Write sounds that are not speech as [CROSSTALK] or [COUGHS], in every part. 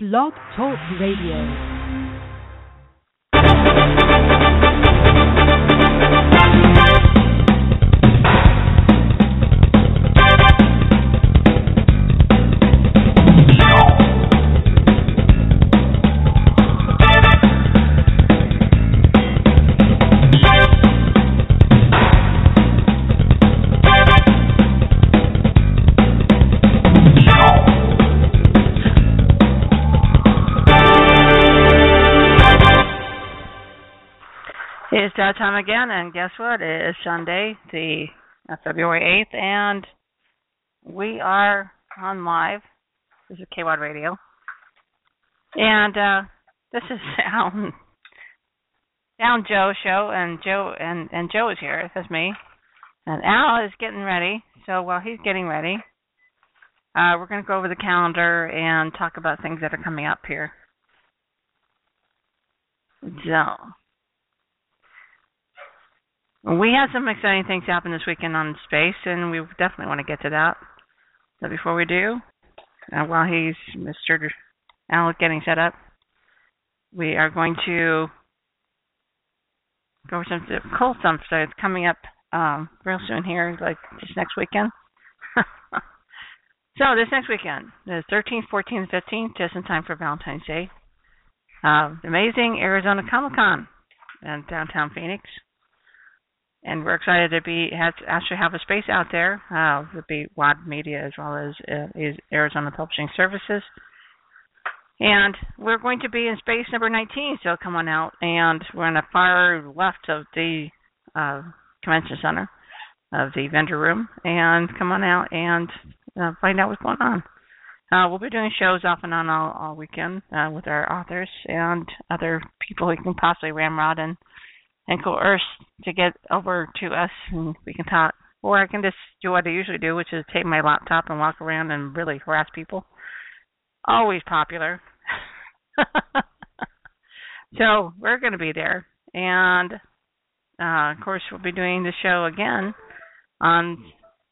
Blog Talk Radio. That time again, and guess what? It is Sunday, the uh, February 8th, and we are on live. This is KWAD Radio. And uh, this is [LAUGHS] Alan, Alan Jo show, and Jo and, and Jo is here. That's me. And Al is getting ready. So while he's getting ready, uh, we're going to go over the calendar and talk about things that are coming up here. So, we have some exciting things happen this weekend on space, and we definitely want to get to that. But before we do, uh, while he's Mr. Al getting set up, we are going to go over some cool stuff that's coming up um, real soon here, like this next weekend. [LAUGHS] so this next weekend, the 13th, 14th, 15th, just in time for Valentine's Day. Uh, amazing Arizona Comic Con in downtown Phoenix and we're excited to be have actually have a space out there. Uh, to be WAD Media as well as uh, is Arizona Publishing Services, and we're going to be in space number 19. So come on out, and we're on the far left of the uh, convention center of the vendor room, and come on out and uh, find out what's going on. Uh, we'll be doing shows off and on all, all weekend uh, with our authors and other people we can possibly ramrod and and coerce to get over to us and we can talk. Or I can just do what I usually do, which is take my laptop and walk around and really harass people. Always popular. [LAUGHS] so we're going to be there. And uh, of course, we'll be doing the show again on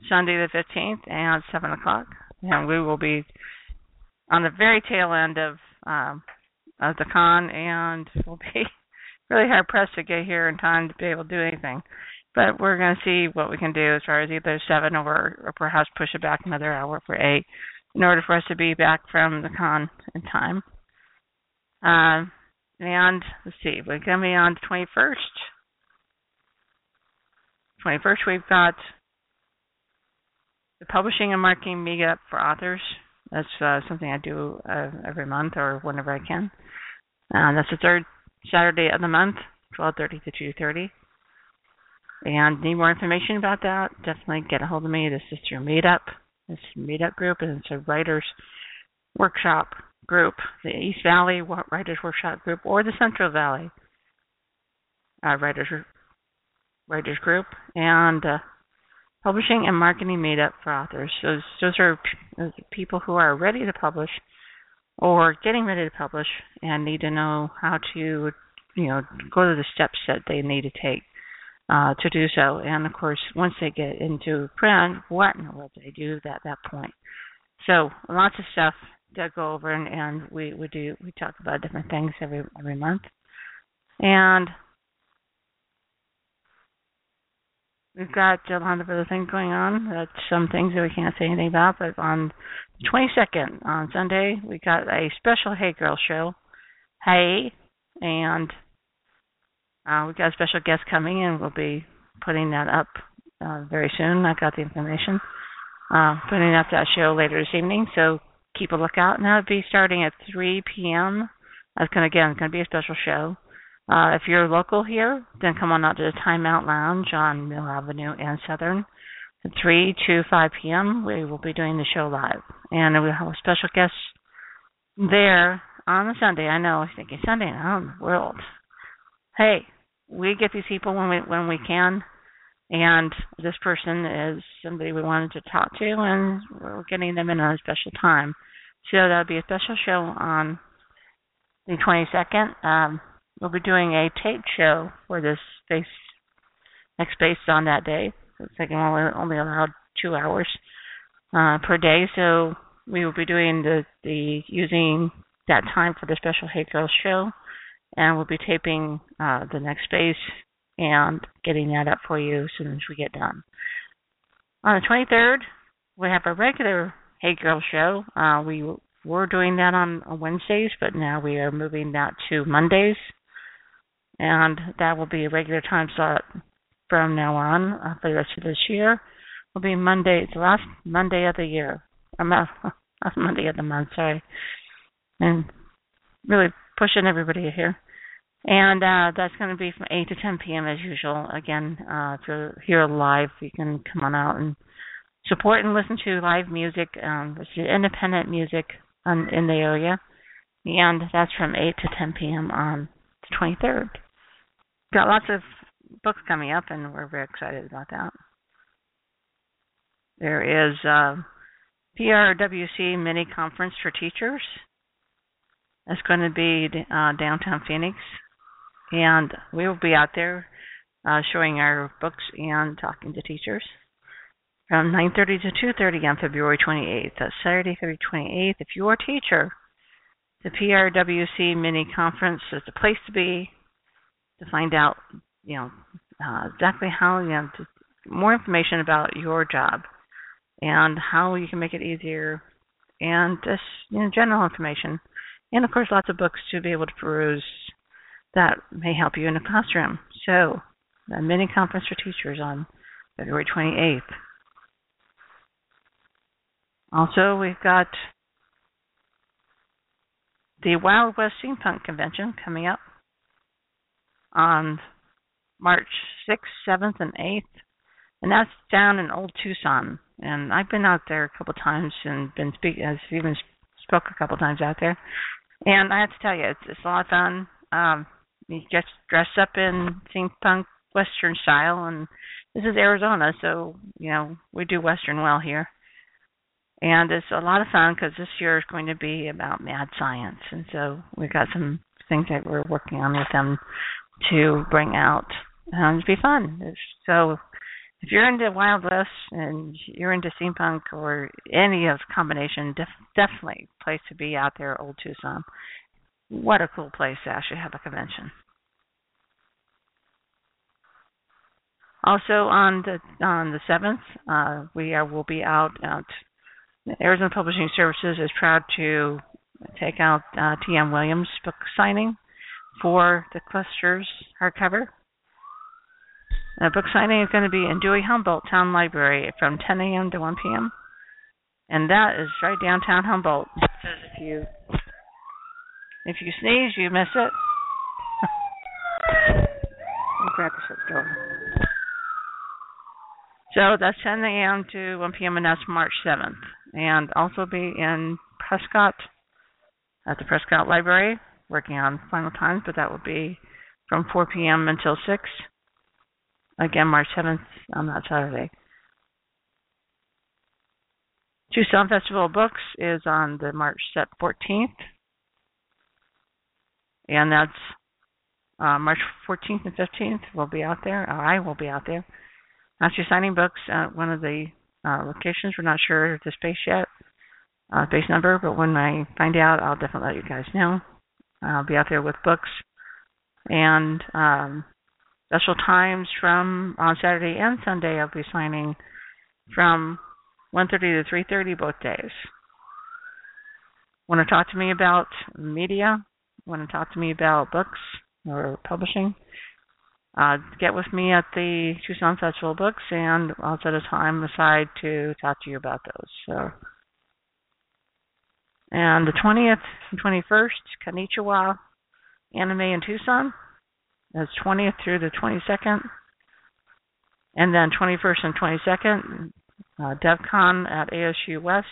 Sunday the 15th at 7 o'clock. And we will be on the very tail end of um, of the con, and we'll be really hard pressed to get here in time to be able to do anything. But we're going to see what we can do as far as either seven or, or perhaps push it back another hour for eight in order for us to be back from the con in time. Um, and let's see, we're going to be on the 21st. 21st, we've got the publishing and marketing meetup for authors. That's uh, something I do uh, every month or whenever I can. Uh, that's the third Saturday of the month, 12:30 to 2:30. And need more information about that? Definitely get a hold of me. This is through Meetup. This Meetup group, and it's a writers workshop group, the East Valley Writers Workshop Group, or the Central Valley uh, Writers Writers Group, and uh, Publishing and Marketing Meetup for authors. Those those are people who are ready to publish or getting ready to publish and need to know how to, you know, go to the steps that they need to take uh, to do so. And of course, once they get into print, what in the world do they do at that point? So lots of stuff to go over, and, and we we do we talk about different things every every month, and We've got a lot of other things going on. That's some things that we can't say anything about. But on the 22nd, on Sunday, we got a special Hey Girl show. Hey, and uh, we got a special guest coming, and we'll be putting that up uh, very soon. I've got the information. Uh, putting up that show later this evening, so keep a lookout. And that'll be starting at 3 p.m. That's going to again going to be a special show. Uh, if you're local here, then come on out to the Time Out Lounge on Mill Avenue and Southern. At 3 to 5 p.m., we will be doing the show live. And we have a special guest there on the Sunday. I know, I think it's Sunday now in the world. Hey, we get these people when we when we can, and this person is somebody we wanted to talk to, and we're getting them in on a special time. So that'll be a special show on the 22nd. Um, we'll be doing a tape show for this space next space on that day. It's like only only allowed two hours uh, per day, so we will be doing the the using that time for the special Hey Girls show, and we'll be taping uh, the next space and getting that up for you as soon as we get done. On the 23rd, we have a regular Hey Girls show. Uh, we were doing that on Wednesdays, but now we are moving that to Mondays, and that will be a regular time slot from now on uh, for the rest of this year. Will be Monday, it's the last Monday of the year. I'm not, [LAUGHS] last Monday of the month, sorry. And really pushing everybody here. And uh, that's going to be from 8 to 10 p.m. as usual. Again, uh, if you're here live, you can come on out and support and listen to live music. Um, this is independent music um, in the area. And that's from 8 to 10 p.m. on the 23rd. Got lots of books coming up, and we're very excited about that. There is uh, PRWC mini conference for teachers. It's going to be uh, downtown Phoenix, and we will be out there uh, showing our books and talking to teachers from 9:30 to 2:30 on February 28th. That's Saturday, February 28th. If you're a teacher, the PRWC mini conference is the place to be to find out, you know, uh, exactly how you know to, more information about your job and how you can make it easier, and just you know general information, and of course lots of books to be able to peruse that may help you in the classroom. So, the mini conference for teachers on February 28th. Also, we've got the Wild West Steampunk Convention coming up on March 6th, 7th, and 8th, and that's down in Old Tucson. And I've been out there a couple times and been speak, I've even spoke a couple times out there. And I have to tell you, it's, it's a lot of fun. Um, you get dressed up in steampunk Western style, and this is Arizona, so you know we do Western well here. And it's a lot of fun because this year is going to be about mad science, and so we've got some things that we're working on with them to bring out and be fun. So if you're into Wild West and you're into steampunk or any of combination, def- definitely place to be out there, Old Tucson. What a cool place to actually have a convention. Also on the on the seventh, uh, we are will be out at Arizona Publishing Services is proud to take out uh, T.M. Williams book signing for the clusters hardcover. The uh, book signing is going to be in Dewey Humboldt Town Library from 10 a.m. to 1 p.m. And that is right downtown Humboldt. Says if you if you sneeze, you miss it. [LAUGHS] Grab the door. So that's 10 a.m. to 1 p.m. and that's March 7th. And also be in Prescott at the Prescott Library working on final times, but that will be from 4 p.m. until 6. Again, March 7th on that Saturday. Tucson Festival of Books is on the March 14th, and that's uh, March 14th and 15th. We'll be out there. I will be out there. Actually, signing books at one of the uh, locations. We're not sure of the space yet, uh, space number, but when I find out, I'll definitely let you guys know. I'll be out there with books and um, special times from on Saturday and Sunday. I'll be signing from 1:30 to 3:30 both days. Want to talk to me about media? Want to talk to me about books or publishing? Uh, get with me at the Tucson Festival Books, and I'll set a time aside to talk to you about those. So, and the 20th and 21st, Konnichiwa Anime in Tucson. That's 20th through the 22nd. And then 21st and 22nd, uh, DevCon at ASU West.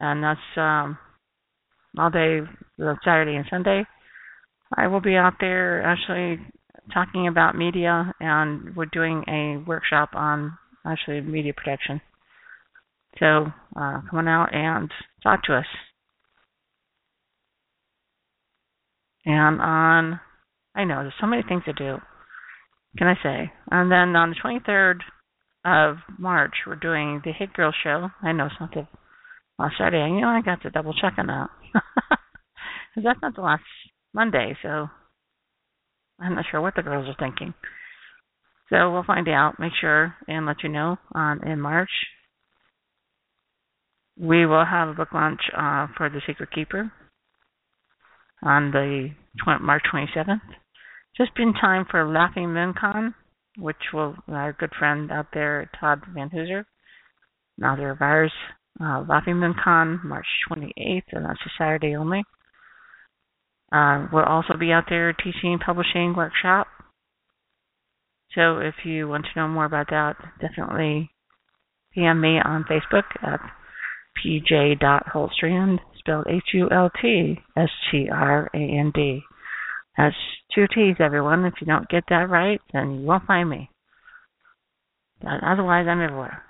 And that's um, all day, Saturday and Sunday. I will be out there actually talking about media, and we're doing a workshop on actually media production. So uh, come on out and talk to us. And on, I know there's so many things to do. Can I say? And then on the 23rd of March, we're doing the Hey Girl Show. I know something last Saturday. You know, I got to double check on that. [LAUGHS] because that's not the last Monday, so I'm not sure what the girls are thinking. So we'll find out, make sure, and let you know on in March. We will have a book launch uh, for The Secret Keeper on the 20, March 27th. Just in time for Laughing MinCon, which will our good friend out there, Todd Van Hooser, author of ours, uh, Laughing MinCon, March 28th, and that's a Saturday only. Uh, we'll also be out there teaching publishing workshop. So if you want to know more about that, definitely PM me on Facebook at pj.hultstrand, spelled H-U-L-T-S-T-R-A-N-D. That's two T's, everyone. If you don't get that right, then you won't find me. But otherwise, I'm everywhere.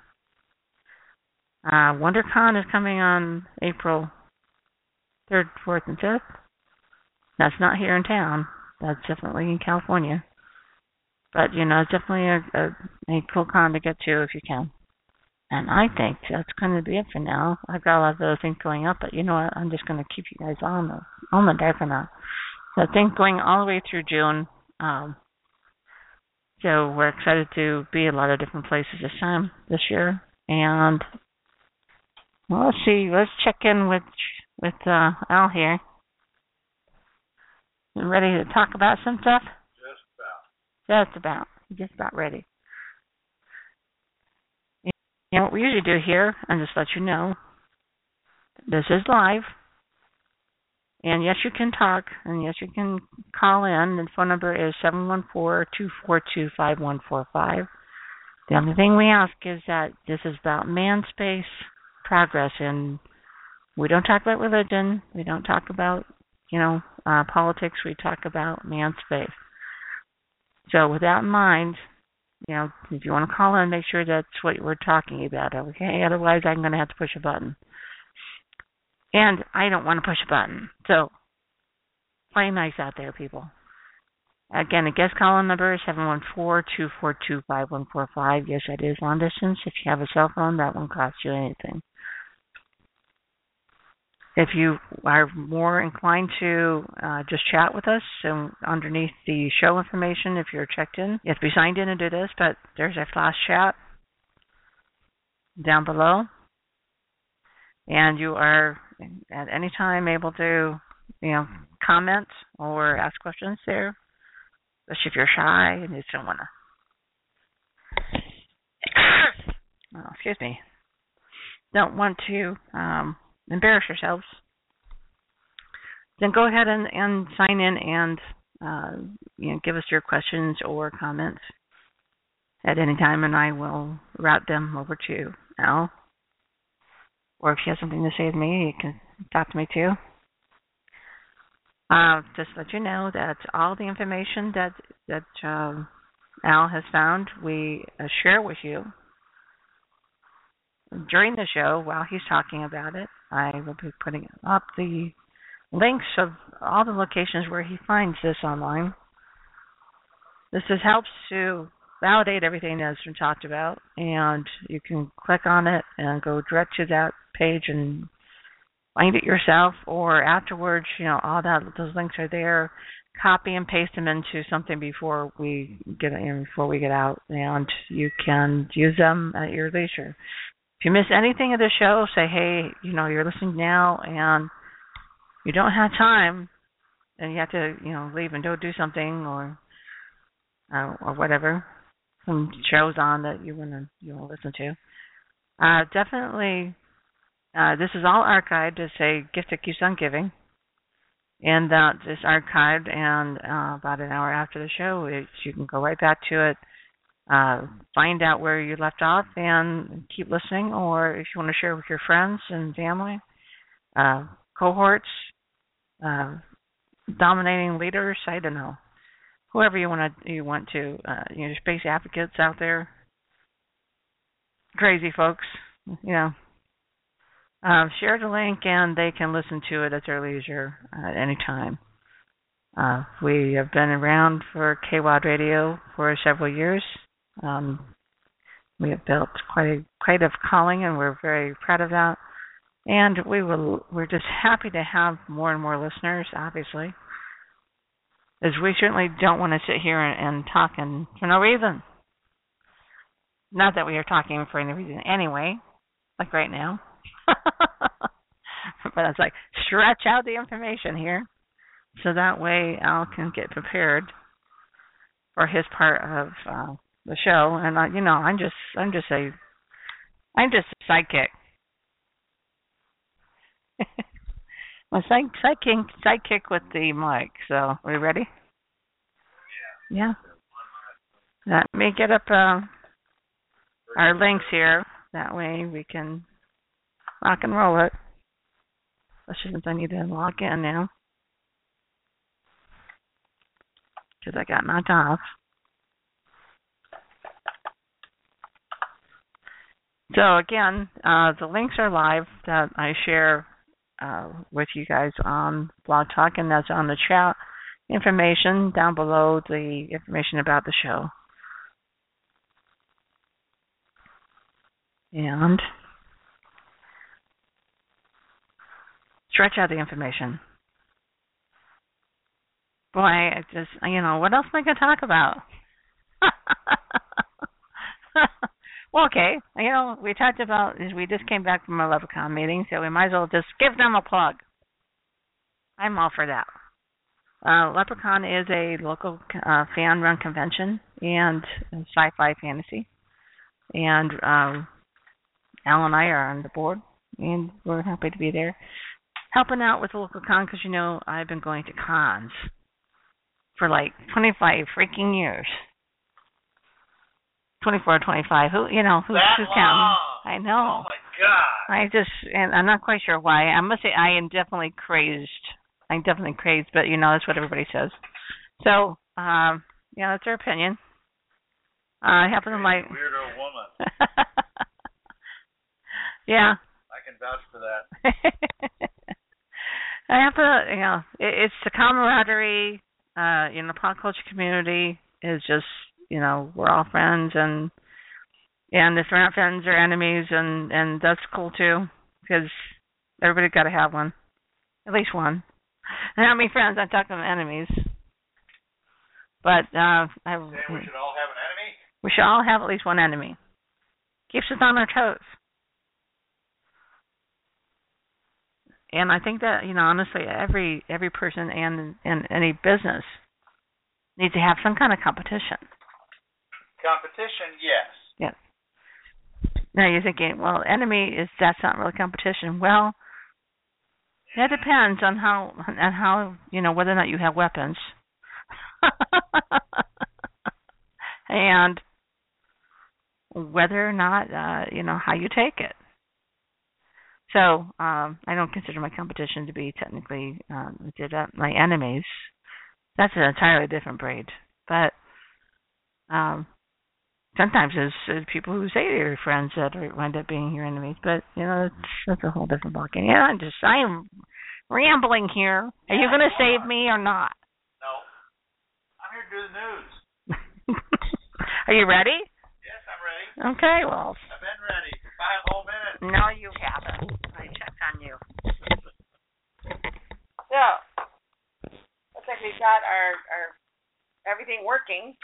Uh, WonderCon is coming on April 3rd, 4th, and 5th. That's not here in town. That's definitely in California. But, you know, it's definitely a, a, a cool con to get to if you can. And I think that's going to be it for now. I've got a lot of other things going up, but you know what? I'm just going to keep you guys on the on the for now. So things going all the way through June. Um, so we're excited to be a lot of different places this time this year. And well, let's see. Let's check in with with uh, Al here. You ready to talk about some stuff? Just about. Just about. Just about ready. You know what we usually do here, and just let you know, this is live. And yes, you can talk, and yes, you can call in. The phone number is seven one four two four two five one four five. The only thing we ask is that this is about man space progress, and we don't talk about religion. We don't talk about, you know, uh, politics. We talk about man space. So with that in mind, you know, if you want to call in, make sure that's what we're talking about, okay? Otherwise, I'm going to have to push a button. And I don't want to push a button. So, play nice out there, people. Again, the guest call-in number is 714-242-5145. Yes, that is long distance. If you have a cell phone, that won't cost you anything. If you are more inclined to uh, just chat with us, so underneath the show information, if you're checked in, you have to be signed in to do this, but there's a flash chat down below. And you are at any time able to, you know, comment or ask questions there, especially if you're shy and you just don't want to. [COUGHS] oh, excuse me. Don't want to um, embarrass yourselves, then go ahead and, and sign in and uh, you know give us your questions or comments at any time, and I will route them over to Al. Or if you have something to say to me, you can talk to me too. Uh, just let you know that all the information that that um, Al has found, we uh, share with you during the show while he's talking about it. I will be putting up the links of all the locations where he finds this online. This just helps to validate everything that's been talked about, and you can click on it and go direct to that page and find it yourself. Or afterwards, you know, all that those links are there. Copy and paste them into something before we get in, before we get out, and you can use them at your leisure. If you miss anything of the show, say, hey, you know, you're listening now and you don't have time and you have to, you know, leave and go do something or uh, or whatever. Some shows on that you wanna you wanna listen to. Uh definitely uh this is all archived as a gift that keeps on giving. And that is archived and uh about an hour after the show it, you can go right back to it uh, find out where you left off and keep listening, or if you want to share with your friends and family, uh, cohorts, uh, dominating leaders, I don't know, whoever you want to you want to, uh, you know, space advocates out there, crazy folks, you know. Uh, share the link and they can listen to it at their leisure at any time. Uh, we have been around for KWAD Radio for several years. Um, we have built quite a quite a calling, and we're very proud of that. And we will we're just happy to have more and more listeners, obviously. As we certainly don't want to sit here and, and talk and for no reason. Not that we are talking for any reason anyway, like right now. [LAUGHS] but it's like stretch out the information here so that way Al can get prepared for his part of uh, the show. And uh, you know, I'm just I'm just a I'm just a sidekick. My side sidekick sidekick with the mic. So are you ready? Yeah. Let me get up uh, our links here. That way we can rock and roll it. Especially since I need to log in now. Because I got knocked off. So again, uh, the links are live that I share uh, with you guys on Blog Talk, and that's on the chat information down below the information about the show. And stretch out the information. Boy, I just you know what else am I going to talk about? [LAUGHS] well, okay, you know we talked about we just came back from a LepreCon meeting, so we might as well just give them a plug. I'm all for that. Uh, LepreCon is a local uh, fan-run convention and sci-fi fantasy, and um, Al and I are on the board, and we're happy to be there, helping out with the local con because you know I've been going to cons for like 25 freaking years. 24, 25. Who, you know, who's That who's long? counting? I know. Oh my god. I just, and I'm not quite sure why. I must say, I am definitely crazed. I'm definitely crazed, but you know, that's what everybody says. So, um, yeah, that's their opinion. Uh, I happen to like. Weirdo woman. [LAUGHS] yeah. I can vouch for that. [LAUGHS] I have to, you know, it, it's the camaraderie uh, in the pop culture community is just, you know, we're all friends, and and if we're not friends, we're enemies, and and that's cool too, because everybody got to have one, at least one. And [LAUGHS] how many friends? I'm talking enemies, but uh, I, we should all have an enemy? we should all have at least one enemy. Keeps us on our toes. And I think that you know, honestly, every every person and and any business needs to have some kind of competition. Competition, yes. Yes. Now you're thinking, well, enemy is that's not really competition. Well, that depends on how on how you know whether or not you have weapons, [LAUGHS] and whether or not uh, you know how you take it. So um, I don't consider my competition to be technically um, up my enemies. That's an entirely different breed. But um, sometimes there's, there's people who say they're your friends that are, wind up being your enemies. But you know that's that's a whole different ballgame. Yeah, I'm just I'm rambling here. Are you going to save are. me or not? No. I'm here to do the news. [LAUGHS] are you ready? Yes, I'm ready. Okay. Well, I've been ready for five whole minutes. no, you haven't. I checked on you. So, looks like we got our our everything working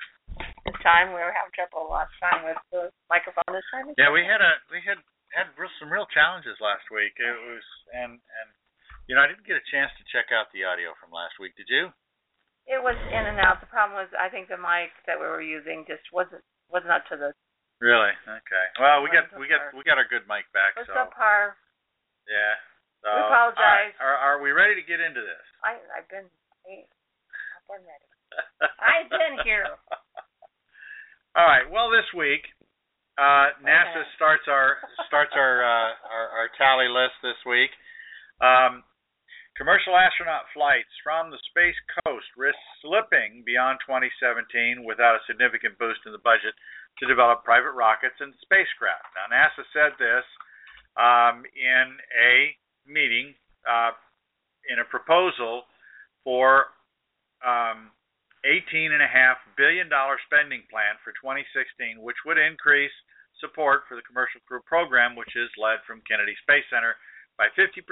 time. We were having trouble last time with the microphone. This time, Yeah, we had a we had had some real challenges last week. It was and and you know I didn't get a chance to check out the audio from last week. Did you? It was in and out. The problem was, I think the mic that we were using just wasn't wasn't up to the Really? Okay. Well, we got we got we got our good mic back. was So subpar. yeah. So, We apologize. right. Are are we ready to get into this? I I've been I've been ready. I've been here. All right. Well, this week, uh, NASA Okay. starts our starts our, uh, our our tally list this week. Um, commercial astronaut flights from the space coast risk slipping beyond 2017 without a significant boost in the budget to develop private rockets and spacecraft. Now, NASA said this um, in a meeting uh, in a proposal for um, $18.5 billion spending plan for 2016, which would increase support for the Commercial Crew program, which is led from Kennedy Space Center by 50%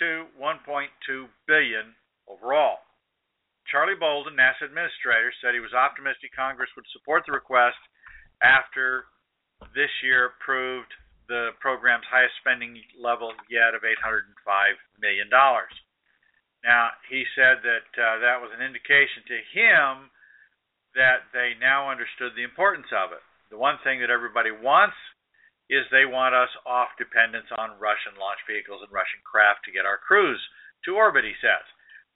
to 1.2 billion overall. Charlie Bolden, NASA administrator, said he was optimistic Congress would support the request after this year approved the program's highest spending level yet of $805 million. Now, he said that uh, that was an indication to him that they now understood the importance of it. The one thing that everybody wants is they want us off dependence on Russian launch vehicles and Russian craft to get our crews to orbit, he says.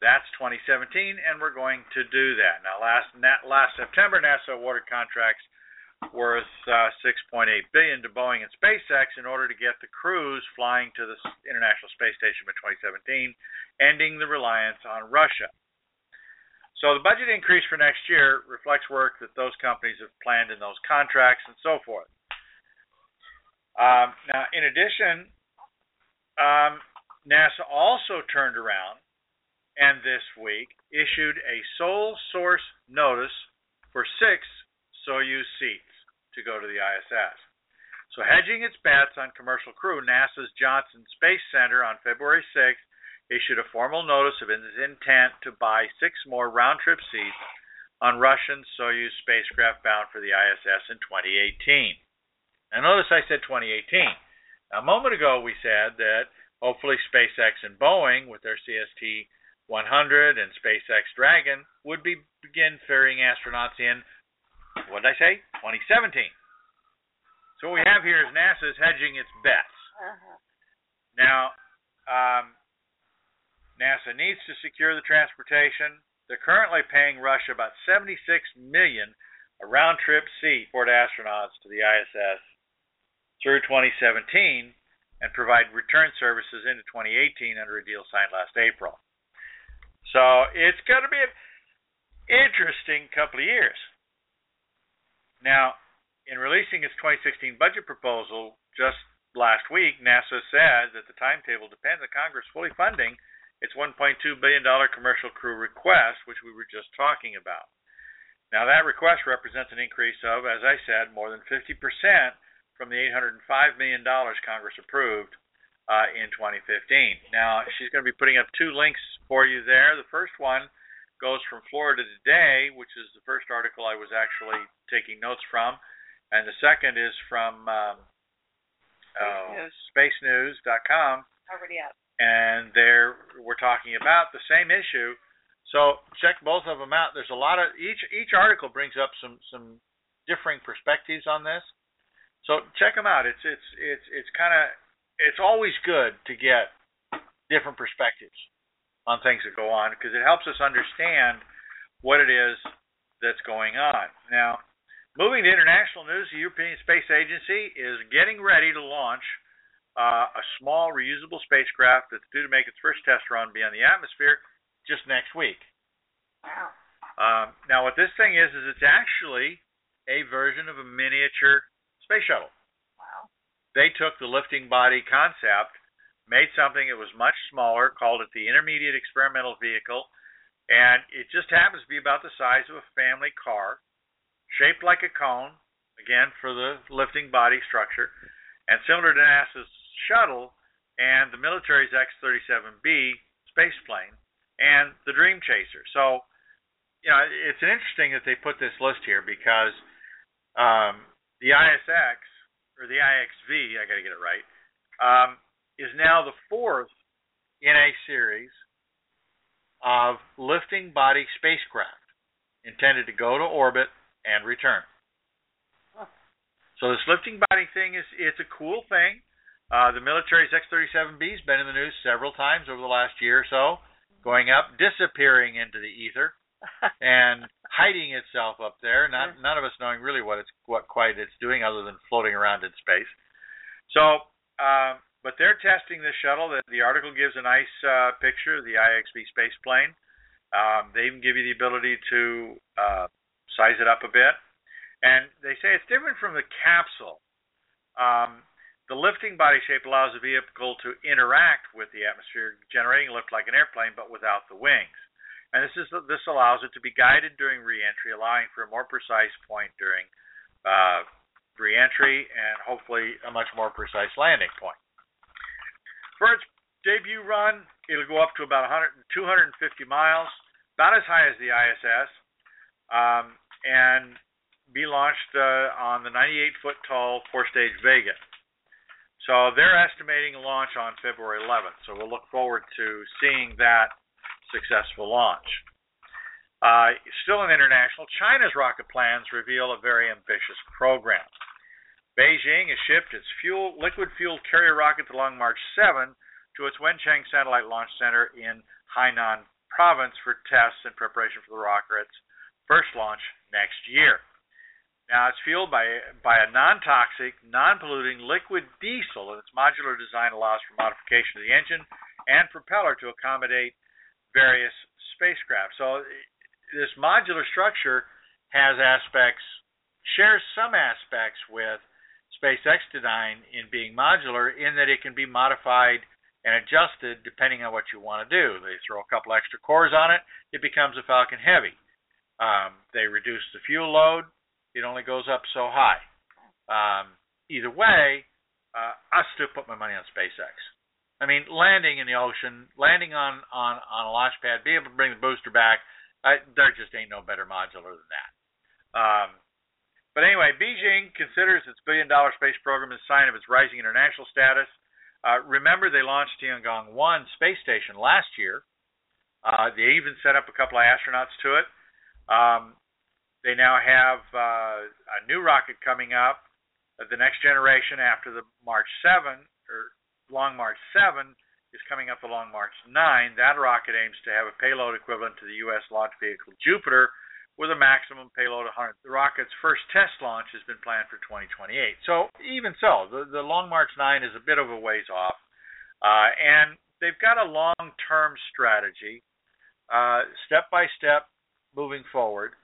That's 2017, and we're going to do that. Now, last last September, NASA awarded contracts worth uh, 6.8 billion to Boeing and SpaceX in order to get the crews flying to the International Space Station by 2017, ending the reliance on Russia. So the budget increase for next year reflects work that those companies have planned in those contracts and so forth. Um, now, in addition, um, NASA also turned around and this week issued a sole source notice for six Soyuz seats to go to the ISS. So, hedging its bets on commercial crew, NASA's Johnson Space Center on February 6th issued a formal notice of its intent to buy six more round trip seats on Russian Soyuz spacecraft bound for the ISS in 2018. Now, notice I said 2018. Now, a moment ago, we said that hopefully SpaceX and Boeing, with their CST 100 and SpaceX Dragon, would be, begin ferrying astronauts in what did I say? 2017. So what we have here is NASA is hedging its bets. Uh-huh. Now, um, NASA needs to secure the transportation. They're currently paying Russia about 76 million a round trip seat for astronauts to the ISS through 2017 and provide return services into 2018 under a deal signed last April. So it's going to be an interesting couple of years. Now, in releasing its 2016 budget proposal just last week, NASA said that the timetable depends on Congress fully funding its $1.2 billion commercial crew request, which we were just talking about. Now, that request represents an increase of, as I said, more than 50% from the $805 million Congress approved uh, in 2015. Now, she's going to be putting up two links for you there. The first one goes from Florida Today, which is the first article I was actually taking notes from, and the second is from um, uh, SpaceNews.com. Already up. And there we're talking about the same issue. So check both of them out. There's a lot of each each article brings up some some differing perspectives on this. So check them out. It's it's it's it's kind of it's always good to get different perspectives on things that go on because it helps us understand what it is that's going on. Now, moving to international news, the European Space Agency is getting ready to launch uh, a small reusable spacecraft that's due to make its first test run beyond the atmosphere just next week. Wow. Um, now, what this thing is is it's actually a version of a miniature space shuttle. Wow. They took the lifting body concept made something that was much smaller, called it the Intermediate Experimental Vehicle, and it just happens to be about the size of a family car, shaped like a cone, again for the lifting body structure, and similar to NASA's shuttle and the military's X-37B space plane and the Dream Chaser. So, you know, it's interesting that they put this list here because um, the ISX or the IXV, I got to get it right. Um, is now the fourth in a series of lifting body spacecraft intended to go to orbit and return. So this lifting body thing is it's a cool thing. Uh, the military's X-37B has been in the news several times over the last year or so, going up, disappearing into the ether, [LAUGHS] and hiding itself up there. Not none of us knowing really what it's what quite it's doing other than floating around in space. So um, but they're testing this shuttle. The, the article gives a nice uh, picture of the IXV space plane. Um, they even give you the ability to uh, size it up a bit. And they say it's different from the capsule. Um, the lifting body shape allows the vehicle to interact with the atmosphere, generating lift like an airplane, but without the wings. And this is this allows it to be guided during reentry, allowing for a more precise point during uh, reentry and hopefully a much more precise landing point. For its debut run, it'll go up to about 100, 250 miles, about as high as the ISS, um, and be launched uh, on the 98 foot tall four stage Vega. So they're estimating a launch on February 11th. So we'll look forward to seeing that successful launch. Uh, still in international, China's rocket plans reveal a very ambitious program. Beijing has shipped its fuel, liquid fueled carrier rocket Long March 7 to its Wenchang Satellite Launch Center in Hainan Province for tests in preparation for the rocket's first launch next year. Now, it's fueled by, by a non toxic, non polluting liquid diesel, and its modular design allows for modification of the engine and propeller to accommodate various spacecraft. So, this modular structure has aspects, shares some aspects with SpaceX design in being modular in that it can be modified and adjusted depending on what you want to do. They throw a couple extra cores on it, it becomes a Falcon Heavy. Um, they reduce the fuel load, it only goes up so high. Um, either way, uh, I still put my money on SpaceX. I mean, landing in the ocean, landing on on on a launch pad, be able to bring the booster back, I, there just ain't no better modular than that. Um, but anyway, Beijing considers its billion dollar space program a sign of its rising international status. Uh, remember, they launched Tiangong 1 space station last year. Uh, they even set up a couple of astronauts to it. Um, they now have uh, a new rocket coming up, uh, the next generation after the March 7, or Long March 7, is coming up the Long March 9. That rocket aims to have a payload equivalent to the U.S. launch vehicle Jupiter with a maximum payload of 100. The rocket's first test launch has been planned for 2028. So even so, the, the Long March 9 is a bit of a ways off. Uh, and they've got a long-term strategy, uh, step by step, moving forward.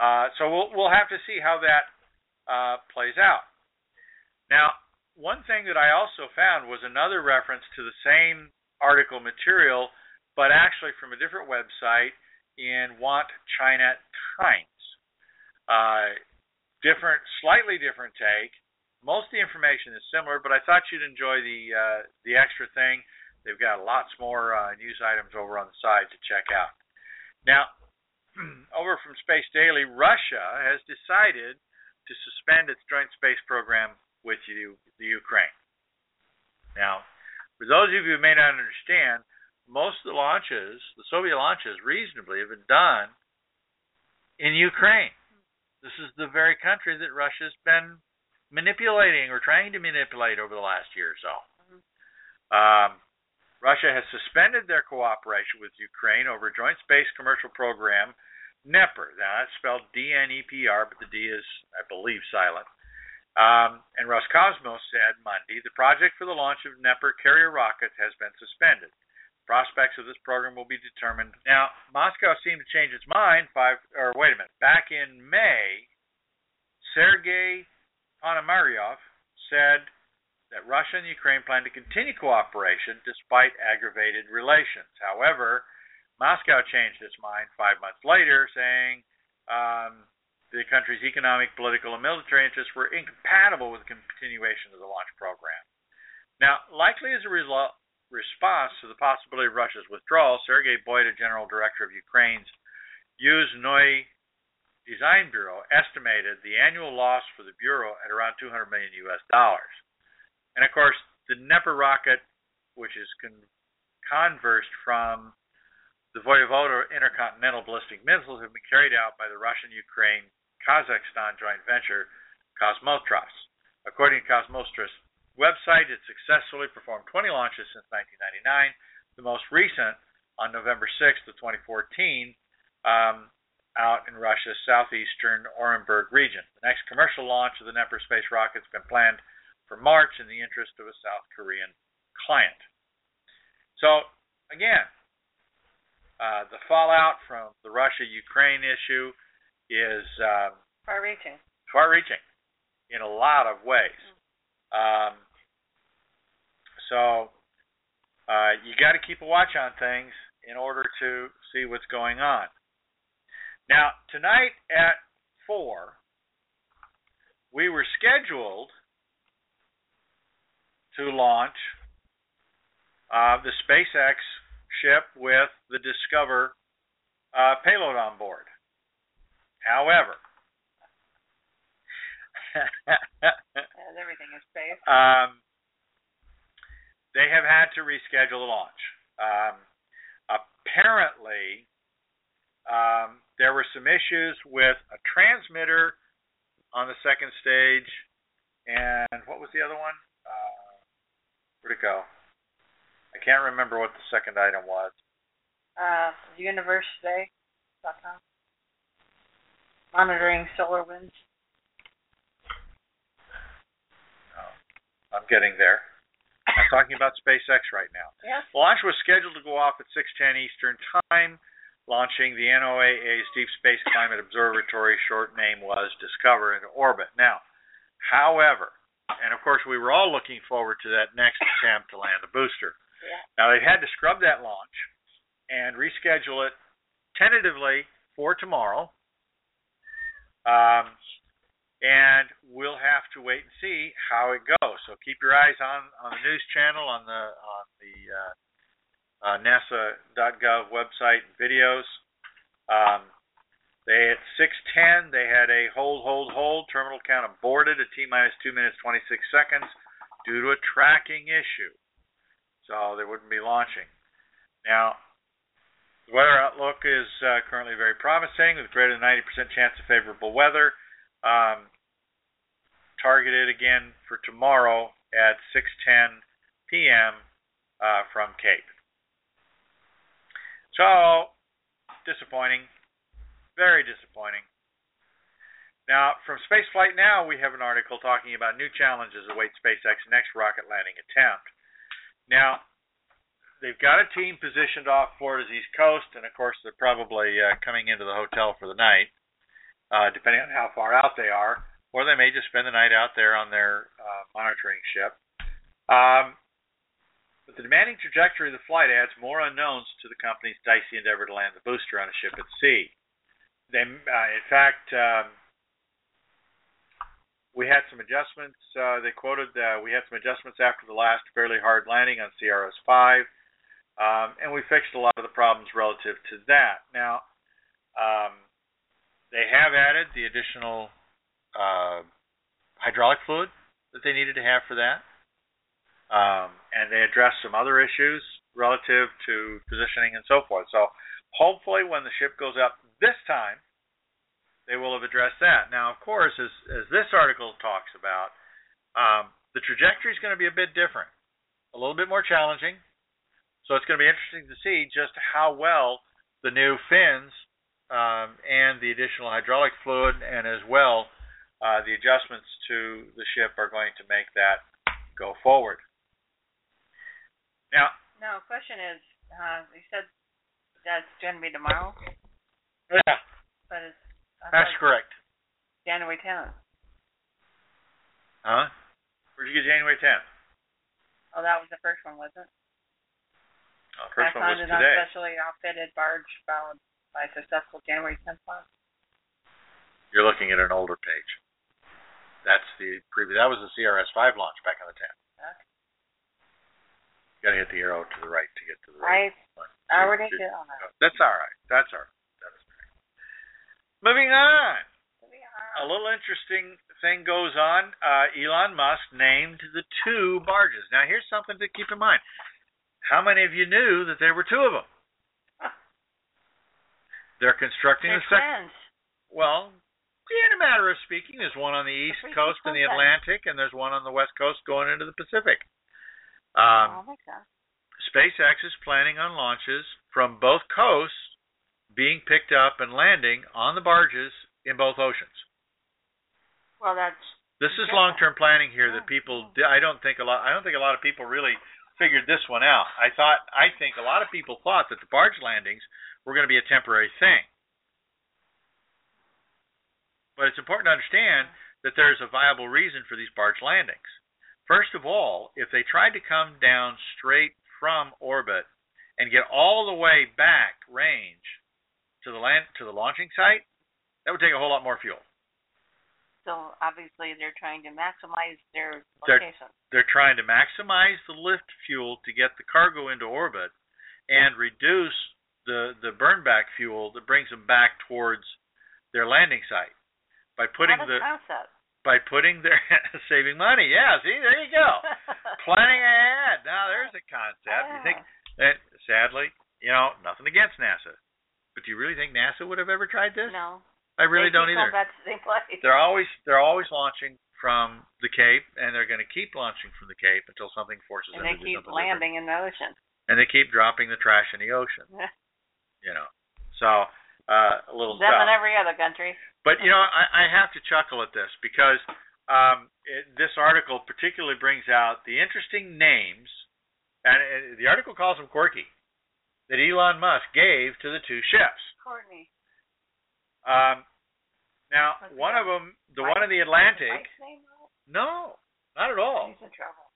Uh, so we'll we'll have to see how that uh, plays out. Now, one thing that I also found was another reference to the same article material, but actually from a different website in Want China Times. Uh, different, slightly different take. Most of the information is similar, but I thought you'd enjoy the uh, the extra thing. They've got lots more uh, news items over on the side to check out. Now, [CLEARS THROAT] over from Space Daily, Russia has decided to suspend its joint space program with you, the Ukraine. Now, for those of you who may not understand, most of the launches, the Soviet launches, reasonably have been done in Ukraine. This is the very country that Russia's been manipulating or trying to manipulate over the last year or so. Um, Russia has suspended their cooperation with Ukraine over a joint space commercial program, NEPR. Now, that's spelled D N E P R, but the D is, I believe, silent. Um, and Roscosmos said Monday the project for the launch of NEPR carrier rockets has been suspended. Prospects of this program will be determined. Now, Moscow seemed to change its mind five, or wait a minute, back in May, Sergei Ponomaryov said that Russia and Ukraine plan to continue cooperation despite aggravated relations. However, Moscow changed its mind five months later, saying um, the country's economic, political, and military interests were incompatible with the continuation of the launch program. Now, likely as a result, response to the possibility of Russia's withdrawal, Sergei Boyda, general director of Ukraine's Yuzhnoye Design Bureau, estimated the annual loss for the bureau at around 200 million U.S. dollars. And of course, the Dnepr rocket, which is con- conversed from the Voyvoda intercontinental ballistic missiles, have been carried out by the Russian Ukraine Kazakhstan joint venture, Kosmotras. According to Kosmotras website, it successfully performed 20 launches since 1999, the most recent on November 6th of 2014 um, out in Russia's southeastern Orenburg region. The next commercial launch of the Dnepr space rocket has been planned for March in the interest of a South Korean client. So, again, uh, the fallout from the Russia-Ukraine issue is um, far-reaching. Far-reaching in a lot of ways. Um, so uh, you got to keep a watch on things in order to see what's going on. Now tonight at four, we were scheduled to launch uh, the SpaceX ship with the DSCOVR uh, payload on board. However, everything is space. [LAUGHS] um, they have had to reschedule the launch. Um, apparently, um, there were some issues with a transmitter on the second stage, and what was the other one? Uh, where'd it go? I can't remember what the second item was. Uh, universetoday.com. Monitoring solar winds. Oh, I'm getting there. I'm talking about SpaceX right now. Yes. Launch was scheduled to go off at 6:10 Eastern Time, launching the NOAA's Deep Space Climate Observatory. Short name was DSCOVR into orbit. Now, however, and of course we were all looking forward to that next attempt to land a booster. Yeah. Now they've had to scrub that launch and reschedule it tentatively for tomorrow. Um, and we'll have to wait and see how it goes. So keep your eyes on on the news channel, on the on the uh, uh, NASA.gov website videos. Um, they at 6:10 they had a hold, hold, hold. Terminal count aborted at t minus two minutes 26 seconds due to a tracking issue. So they wouldn't be launching. Now, the weather outlook is uh, currently very promising with greater than 90% chance of favorable weather. Um, targeted again for tomorrow at 6:10 p.m. Uh, from Cape. So disappointing, very disappointing. Now, from Spaceflight Now, we have an article talking about new challenges await SpaceX next rocket landing attempt. Now, they've got a team positioned off Florida's east coast, and of course, they're probably uh, coming into the hotel for the night uh, depending on how far out they are, or they may just spend the night out there on their uh, monitoring ship. Um, but the demanding trajectory of the flight adds more unknowns to the company's dicey endeavor to land the booster on a ship at sea. They, uh, in fact, um, we had some adjustments. Uh, they quoted uh, we had some adjustments after the last fairly hard landing on CRS-5, um, and we fixed a lot of the problems relative to that. Now, um, they have added the additional uh, hydraulic fluid that they needed to have for that. Um, and they addressed some other issues relative to positioning and so forth. So hopefully, when the ship goes up this time, they will have addressed that. Now, of course, as, as this article talks about, um, the trajectory is going to be a bit different, a little bit more challenging. So it's going to be interesting to see just how well the new fins um, and the additional hydraulic fluid, and as well uh, the adjustments to the ship are going to make that go forward. Now, No, question is, uh, you said that's going to be tomorrow, yeah, but it's that's correct. January 10th. Huh? Where'd you get January 10th? Oh, that was the first one, was it? Oh, first I one was found it on today. specially outfitted barge followed by successful January 10th launch. You're looking at an older page. That's the previous. That was the CRS-5 launch back on the 10th. Okay. You got to hit the arrow to the right to get to the right. I already did on that. That's all right. That's all right. That's all right. Moving on. a little interesting thing goes on. Uh, Elon Musk named the two barges. Now, here's something to keep in mind. How many of you knew that there were two of them? They're constructing They're the second. Well, in a matter of speaking, there's one on the east Pretty coast in the. Atlantic, and there's one on the west coast going into the Pacific. oh, Um, sense. SpaceX is planning on launches from both coasts being picked up and landing on the barges in both oceans. Well, that's This is long-term planning here that Oh, people. I don't think a lot. I don't think a lot of people really figured this one out. I thought. I think a lot of people thought that the barge landings were going to be a temporary thing. But it's important to understand that there's a viable reason for these barge landings. First of all, if they tried to come down straight from orbit and get all the way back range to the land to the launching site, that would take a whole lot more fuel. So obviously they're trying to maximize their They're- location. They're trying to maximize the lift fuel to get the cargo into orbit and reduce the the burn back fuel that brings them back towards their landing site by putting the concept. by putting their [LAUGHS] saving money. Yeah, see, there you go. [LAUGHS] Planning ahead. Now there's a concept. You think ah. that sadly, you know, nothing against NASA. But do you really think NASA would have ever tried this? No. I really they don't keep either. Back to the same place. They're always they're always launching from the Cape, and they're going to keep launching from the Cape until something forces and them to do keep something different. landing in the ocean. And they keep dropping the trash in the ocean. [LAUGHS] You know, so uh, a little Them stuff. and every other country. But you know, I, I have to chuckle at this because um, it, this article particularly brings out the interesting names, and uh the article calls them quirky, that Elon Musk gave to the two ships. Courtney. Um, now, What's one that? of them, the Mike- one in the Atlantic, name? no, not at all. He's in trouble.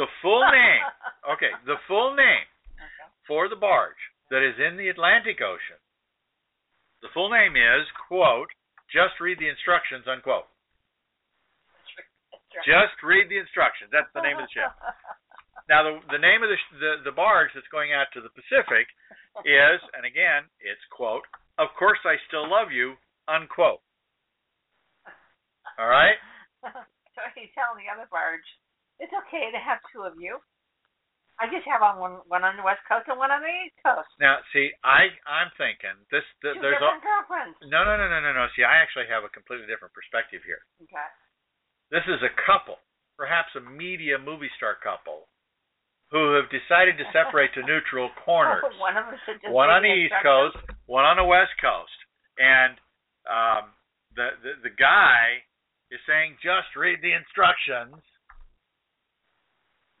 The full name, [LAUGHS] okay, the full name Okay. for the barge that is in the Atlantic Ocean. The full name is quote. Just read the instructions. Unquote. Just read the instructions. That's the name of the ship. [LAUGHS] Now, the the name of the the, the barge that's going out to the Pacific is, and again, it's quote. Of course, I still love you. Unquote. All right. so he's telling the other barge, it's okay to have two of you. I just have on one one on the west coast and one on the east coast. Now, see, I I'm thinking this. Two there's a, different girlfriends. no no no no no no. See, I actually have a completely different perspective here. Okay. This is a couple, perhaps a media movie star couple, who have decided to separate to [LAUGHS] neutral corners. Oh, one of us just one on the East. Coast, one on the West Coast, and um, the, the the guy is saying just read the instructions.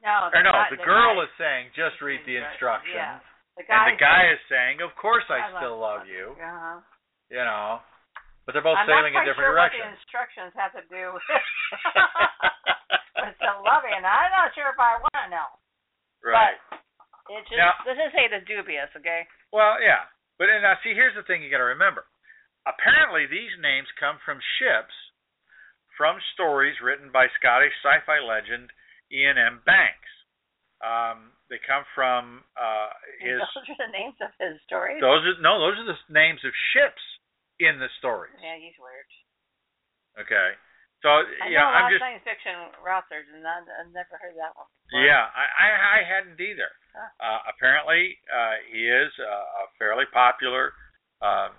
No, Or no, guy- the girl guy- is saying just read the instructions, Yeah. The and the guy is saying, of course I still love you. Uh-huh. You know, but they're both I'm sailing in different sure directions. what the instructions have to do [LAUGHS] [LAUGHS] with the loving. I'm not sure if I want to know. right. It just Now- this is say the dubious, okay? Well, yeah. But and now see, here's the thing you got to remember. Apparently, these names come from ships from stories written by Scottish sci-fi legend Iain M. Banks. Um, they come from uh, his. Those are the names of his stories. Those are no, those are the names of ships in the stories. yeah, he's weird. Okay. So I yeah, know a I'm just science fiction authors, and I, I've never heard that one. before. yeah, I, I I hadn't either. Huh. Uh, apparently, uh, he is a, a fairly popular. Um,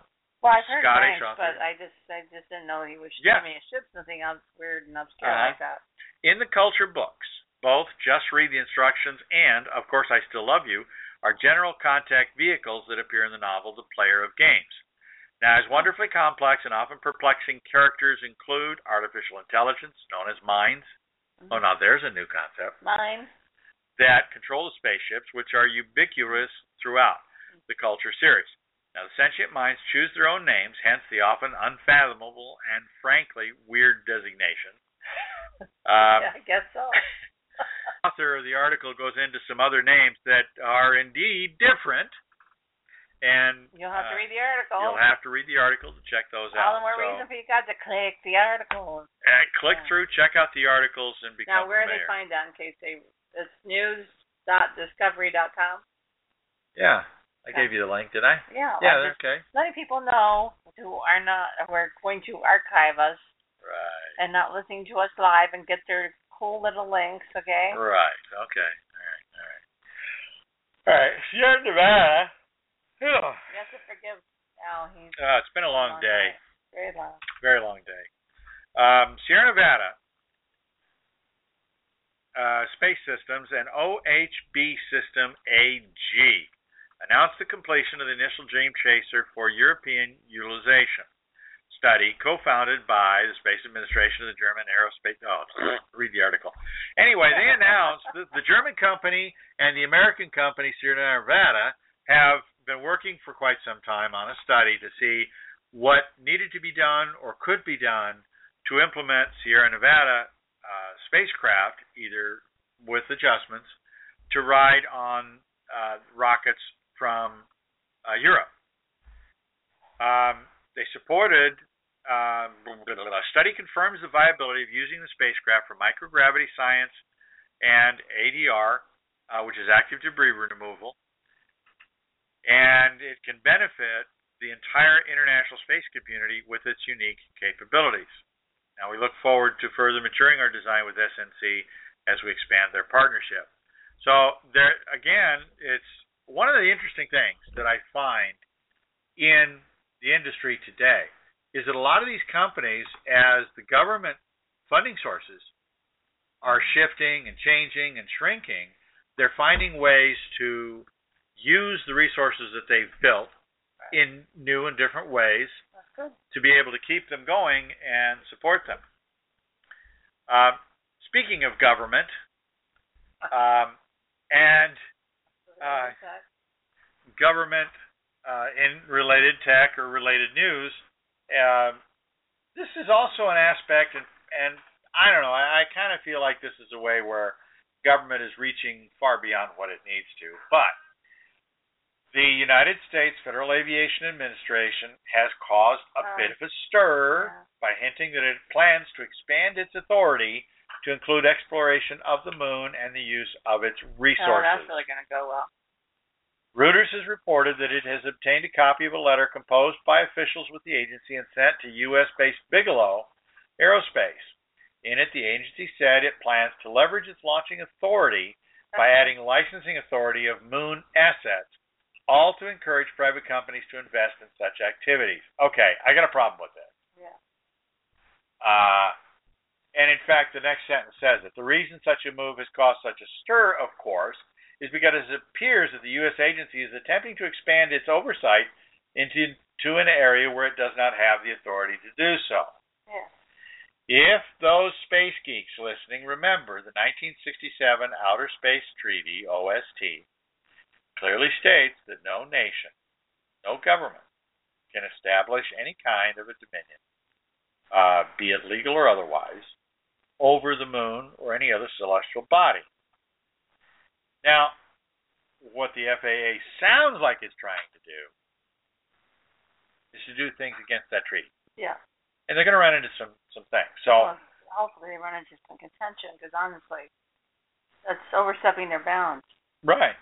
Well, I've heard Scottish author. but I just I just didn't know he was Yeah. I mean, ships nothing else weird and obscure Uh-huh. like that. in the culture books, both Just Read the Instructions and, of course, I Still Love You are general contact vehicles that appear in the novel The Player of Games. Now, as wonderfully complex and often perplexing characters include artificial intelligence, known as minds. Oh, now there's a new concept. Minds. That control the spaceships, which are ubiquitous throughout the culture series. Now, the sentient minds choose their own names, hence the often unfathomable and frankly weird designation. [LAUGHS] Um, yeah, I guess so. [LAUGHS] author of the article goes into some other names that are indeed different, and You'll have to uh, read the article. You'll have to read the article to check those All out. All the more so, reason for you guys to click the article. uh, click Yeah. through, check out the articles, and become Now, where do they find that in case they? It's news.discovery.com. Yeah, I gave you the link, did I? Yeah. Yeah, okay. letting people know who are not who are going to archive us Right. and not listening to us live and get their cool little links. Okay. Right. Okay. All right. All right. All right. Sierra Nevada. Whew. You have to forgive Al. He's Uh, it's been a long day. Very long. Very long day. Um, Sierra Nevada uh, Space Systems and OHB System AG announced the completion of the initial Dream Chaser for European utilization study co-founded by the Space Administration of the German Aerospace. Oh, read the article. Anyway, they announced that the German company and the American company Sierra Nevada have been working for quite some time on a study to see what needed to be done or could be done to implement Sierra Nevada uh, spacecraft, either with adjustments, to ride on uh, rockets from uh, Europe. Um, they supported um, a study confirms the viability of using the spacecraft for microgravity science and ADR, uh, which is active debris removal, and it can benefit the entire international space community with its unique capabilities. Now, we look forward to further maturing our design with SNC as we expand their partnership. So, there again, it's one of the interesting things that I find in the industry today is that a lot of these companies, as the government funding sources are shifting and changing and shrinking, they're finding ways to use the resources that they've built in new and different ways to be able to keep them going and support them. Uh, speaking of government um, and uh, government uh, in related tech or related news, uh, this is also an aspect, and, and I don't know, I, I kind of feel like this is a way where government is reaching far beyond what it needs to. But the United States Federal Aviation Administration has caused a uh, bit of a stir yeah. by hinting that it plans to expand its authority to include exploration of the moon and the use of its resources. Oh, that's really going to go well. Reuters has reported that it has obtained a copy of a letter composed by officials with the agency and sent to U.S. based Bigelow Aerospace. In it, the agency said it plans to leverage its launching authority by adding licensing authority of moon assets, all to encourage private companies to invest in such activities. Okay, I got a problem with this. Yeah. Uh, and in fact, the next sentence says it. The reason such a move has caused such a stir, of course, is because it appears that the U.S. agency is attempting to expand its oversight into to an area where it does not have the authority to do so. Yeah. If those space geeks listening remember the 1967 Outer Space Treaty, OST, clearly states that no nation, no government, can establish any kind of a dominion, uh, be it legal or otherwise, over the moon or any other celestial body. Now, what the FAA sounds like it's trying to do is to do things against that treaty. Yeah. And they're going to run into some some things. So well, hopefully they run into some contention because honestly, that's overstepping their bounds. Right.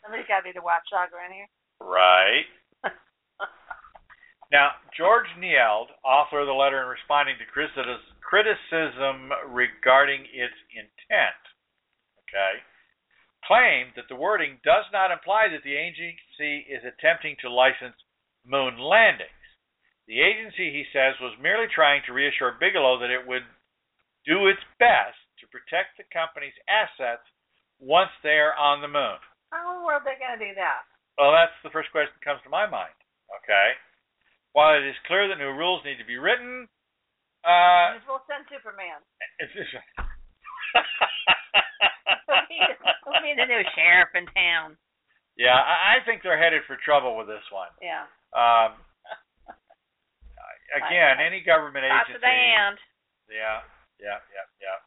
Somebody's got to be the watchdog around here. Right. [LAUGHS] now, George Nield, author of the letter and responding to criticism regarding its intent, okay, claimed that the wording does not imply that the agency is attempting to license moon landings. The agency, he says, was merely trying to reassure Bigelow that it would do its best to protect the company's assets once they are on the moon. How in the world are they going to do that? Well, that's the first question that comes to my mind. Okay. While it is clear that new rules need to be written, uh, we'll send Superman. It's, it's, We'll be the new sheriff in town. Yeah, I, I think they're headed for trouble with this one. Yeah. Um, [LAUGHS] again, any government Lots agency. of the hand. Yeah, yeah, yeah, yeah.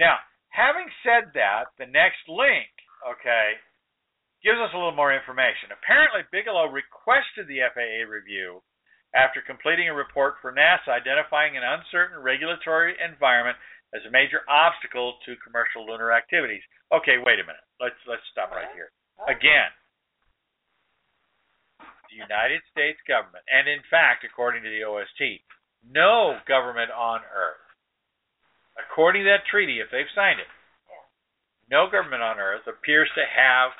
now, having said that, the next link, okay, gives us a little more information. Apparently, Bigelow requested the FAA review after completing a report for NASA identifying an uncertain regulatory environment as a major obstacle to commercial lunar activities. Okay, wait a minute. Let's let's stop right here. Again, the United States government, and in fact, according to the OST, no government on earth, according to that treaty, if they've signed it, no government on earth appears to have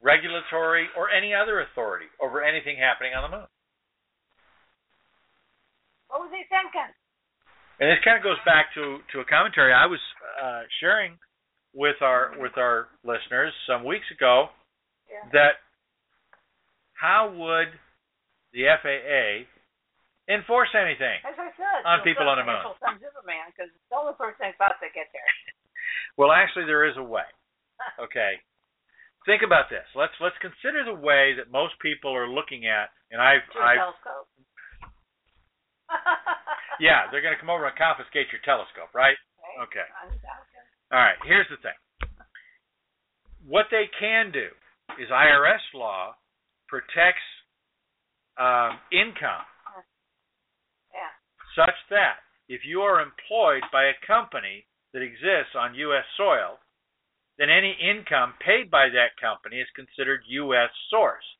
regulatory or any other authority over anything happening on the moon. What was he thinking? and this kind of goes back to to a commentary I was uh, sharing with our with our listeners some weeks ago yeah. that how would the FAA enforce anything As I said, on people on the moon? Superman, because it's the only person about to get there. [LAUGHS] well, actually, there is a way. [LAUGHS] Okay, think about this. Let's let's consider the way that most people are looking at, and I've I've telescope. Yeah, they're going to come over and confiscate your telescope, right? Okay. All right, here's the thing. What they can do is IRS law protects um, income such that if you are employed by a company that exists on U.S. soil, then any income paid by that company is considered U.S. sourced.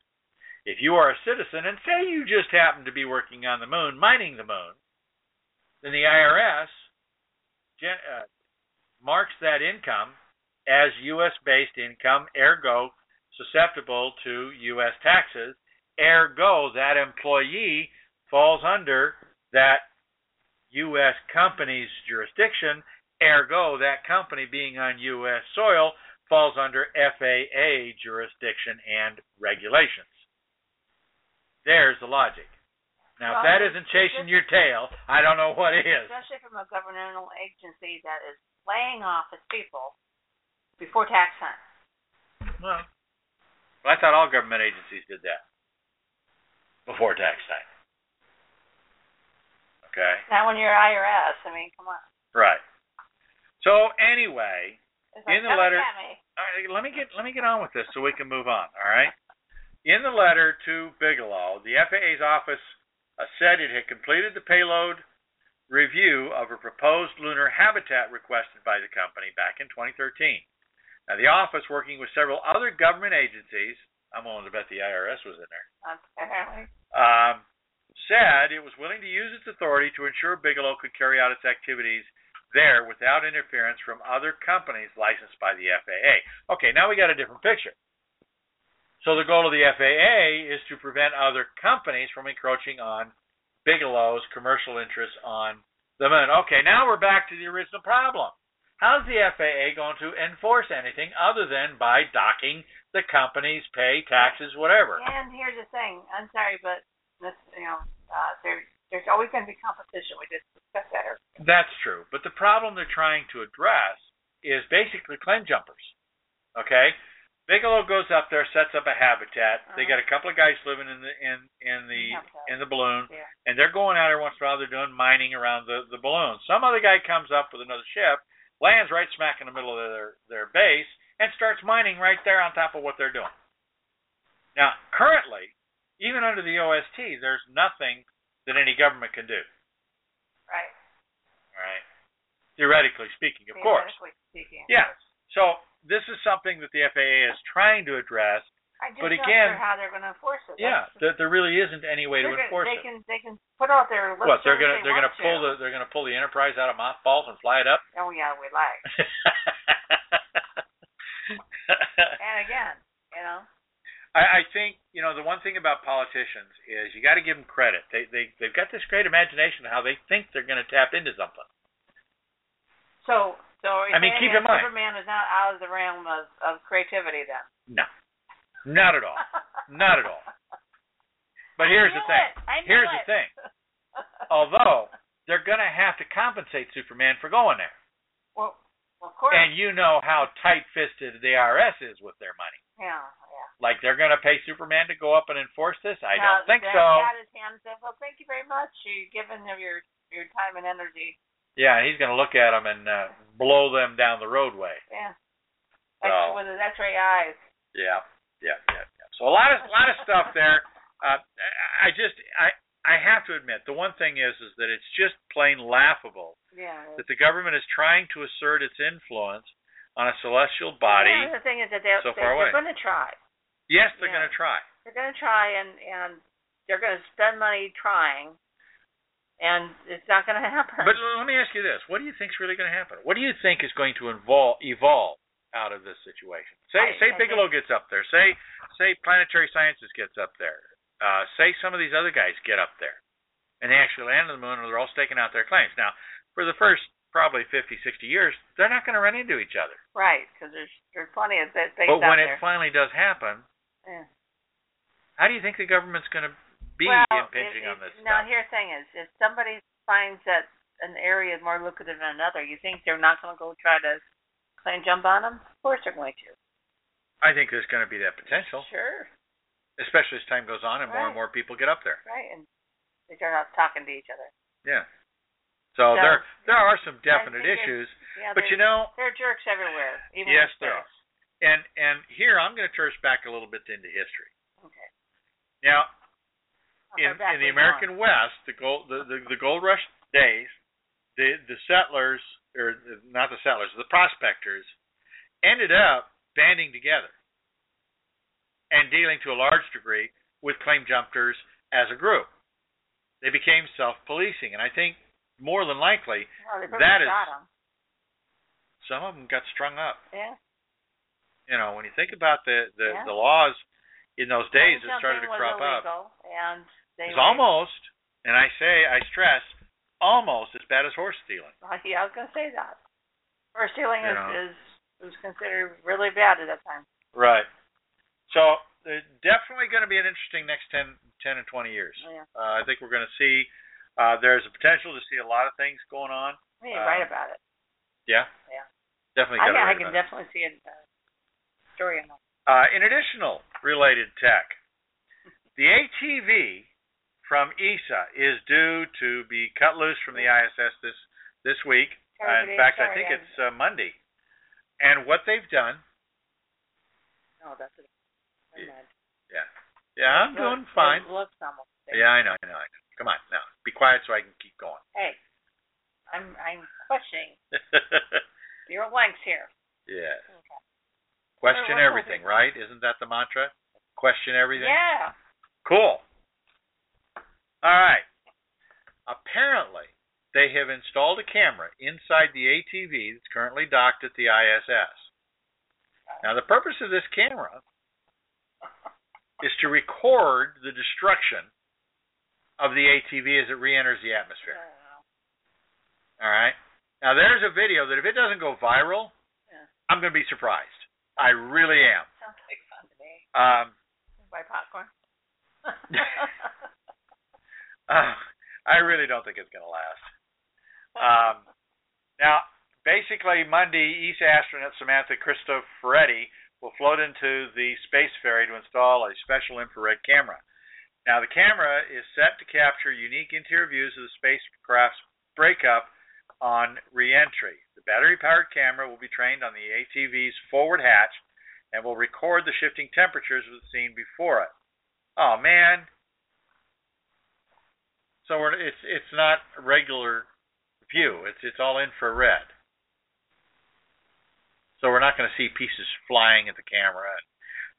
If you are a citizen and say you just happen to be working on the moon, mining the moon, then the IRS gen- uh, marks that income as U.S. based income, ergo susceptible to U.S. taxes, ergo that employee falls under that U.S. company's jurisdiction, ergo that company being on U.S. soil falls under FAA jurisdiction and regulations. There's the logic. Now, if that isn't chasing your tail, I don't know what is. Especially from a governmental agency that is laying off its people before tax time. Well, I thought all government agencies did that before tax time. Okay, Not when you're IRS. I mean, come on. right. So anyway, It's In the letter- me." all right, let me get let me get on with this so we can move on. All right. In the letter to Bigelow, the FAA's office said it had completed the payload review of a proposed lunar habitat requested by the company back in 2013. Now, the office, working with several other government agencies, I'm willing to bet the IRS was in there, Apparently. um, said it was willing to use its authority to ensure Bigelow could carry out its activities there without interference from other companies licensed by the FAA. Okay, now we got a different picture. So the goal of the FAA is to prevent other companies from encroaching on Bigelow's commercial interests on the moon. Okay, now we're back to the original problem. How's the FAA going to enforce anything other than by docking the companies, pay taxes, whatever? And here's the thing. I'm sorry, but this, you know, uh, there, there's always going to be competition. We just discussed that earlier. That's true. But the problem they're trying to address is basically claim jumpers. Okay? Bigelow goes up there, sets up a habitat. They Uh-huh. got a couple of guys living in the in in the Habitat. in the balloon, Yeah. and they're going out every once in a while. They're doing mining around the the balloon. Some other guy comes up with another ship, lands right smack in the middle of their their base, and starts mining right there on top of what they're doing. Now, currently, even under the OST, there's nothing that any government can do. Right. Right. Theoretically speaking, of course. Theoretically Speaking. Yeah. So this is something that the FAA is trying to address. I just But not again- sure how they're going to enforce it. Yeah, there, there really isn't any way to they're gonna- enforce they it. can they can put out their list What they're gonna they they're gonna pull the they're gonna pull the Enterprise out of mothballs and fly it up. Oh yeah, we like. [LAUGHS] And again, you know, I, I think you know the one thing about politicians is you got to give them credit. They they they've got this great imagination of how they think they're going to tap into something. so so are you I mean, keep in mind- Superman is not out of the realm of of creativity then. No, not at all, [LAUGHS] not at all. But here's the thing. It. I knew Here's it. the thing. [LAUGHS] Although they're going to have to compensate Superman for going there. well, of course. And you know how tight-fisted the IRS is with their money. yeah, yeah. Like they're going to pay Superman to go up and enforce this? I don't think so. his hand said, "Well, thank you very much. You've given of your your time and energy." Yeah, he's going to look at them and uh, blow them down the roadway. Yeah. So- with his X-ray eyes. Yeah, yeah, yeah. yeah. So a lot of a lot of stuff there. Uh, I just I I have to admit the one thing is is that it's just plain laughable Yeah. that the government is trying to assert its influence on a celestial body. Yeah, the thing is that they're, so they, far away. they're going to try. Yes, they're Yeah. going to try. They're going to try, and and they're going to spend money trying, and it's not going to happen. But let me ask you this: What do you think is really going to happen? What do you think is going to involve evolve out of this situation? Say I- say I Bigelow gets up there. Say say Planetary Sciences gets up there. Uh, say some of these other guys get up there, and they actually land on the moon, and they're all staking out their claims. Now, for the first probably 50, 60 years, they're not going to run into each other. right, because there's there's plenty of th- things But when there. it finally does happen, yeah. how do you think the government's going to be well, impinging it, on this Now, stuff? here's the thing: is if somebody finds that an area is more lucrative than another, you think they're not going to go try to claim jump on them? Of course, they're going to. I think there's going to be that potential, Sure. especially as time goes on and more and more people get up there. Right, and they start out talking to each other. Yeah. So, So, there there are some definite issues, Yeah, but you know, there are jerks everywhere. Even Yes, there are. and and here I'm going to turn us back a little bit into history. Okay. Now, in in the American West, the gold the, the the gold rush days, the the settlers or not the settlers, the prospectors ended up banding together and dealing to a large degree with claim jumpers as a group. They became self-policing, and I think more than likely Well, That is- some of them got strung up. Yeah. You know, when you think about the the, Yeah. the laws in those days that started to crop up, And it's were- almost, and I say I stress, almost as bad as horse stealing. Well, yeah, I was gonna say that. Horse stealing You is, know. is was considered really bad at that time. Right. So there's definitely going to be an interesting next 10, 10 and 20 years. Yeah. Uh, I think we're going to see uh, there's a potential to see a lot of things going on. I mean, Um, write about it. Yeah. Yeah. Definitely. I, I can it. definitely see a uh, story on that. Uh, in additional related tech, the ATV from ESA is due to be cut loose from the ISS this this week. Uh, in fact, I think I'm- it's uh, Monday. And what they've done, No, that's it. Yeah, yeah, I'm Look- doing fine. Look, looks almost there. Yeah, I know, I know, I know. Come on, now be quiet so I can keep going. Hey, I'm I'm questioning your lengths here. yeah. Okay. Question everything, right? Isn't that the mantra? Question everything. Yeah. Cool. All right. Apparently, they have installed a camera inside the ATV that's currently docked at the ISS. Now, the purpose of this camera is to record the destruction of the ATV as it re-enters the atmosphere. All right. Now, there's a video that if it doesn't go viral, Yeah. I'm going to be surprised. I really am. Sounds like fun to me. Um, Buy popcorn. [LAUGHS] uh, I really don't think it's going to last. Um, now, basically, Monday, ESA astronaut Samantha Cristoforetti will float into the space ferry to install a special infrared camera. Now, the camera is set to capture unique interior views of the spacecraft's breakup on reentry. The battery-powered camera will be trained on the ATV's forward hatch and will record the shifting temperatures of the scene before it. Oh man! So we're, it's it's not regular view. It's it's all infrared. So we're not going to see pieces flying at the camera and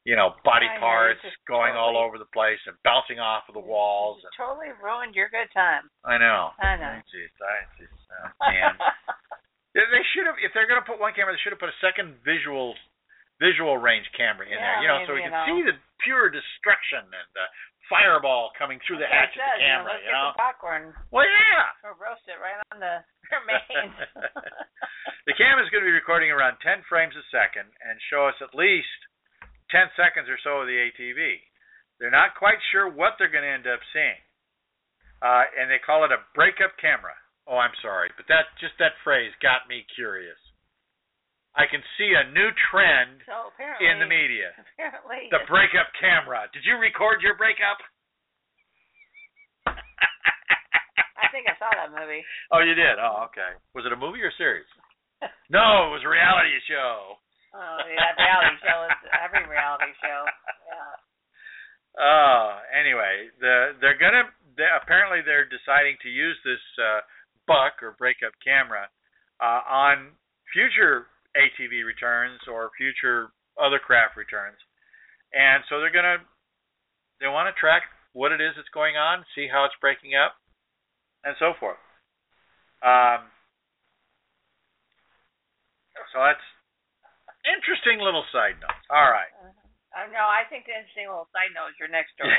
you know body I parts going all over the place and bouncing off of the walls. And, totally ruined your good time. I know. I know. Jeez, I just oh, man. [LAUGHS] They should have, if they're going to put one camera, they should have put a second visual visual range camera in there. You know, I so we can you see the pure destruction and the fireball coming through the hatch of the camera. You You know, know. let's get the popcorn. Well, yeah. Or roast it right on the [LAUGHS] remains. [LAUGHS] the camera is going to be recording around 10 frames a second and show us at least 10 seconds or so of the ATV. They're not quite sure what they're going to end up seeing. Uh, and they call it a breakup camera. Oh, I'm sorry, but that just that phrase got me curious. I can see a new trend so in the media. apparently, The breakup camera. Did you record your breakup? I think I saw that movie. oh, you did. Oh, okay. Was it a movie or a series? [LAUGHS] No, it was a reality show. Oh, yeah, reality show is every reality show. Yeah. Oh, anyway, the they're gonna they, apparently they're deciding to use this uh, buck or breakup camera uh, on future ATV returns or future other craft returns, and so they're gonna they want to track what it is that's going on, see how it's breaking up, and so forth. Um, so that's interesting little side note. All right. Uh, no, I think the interesting little side note is your next story. [LAUGHS]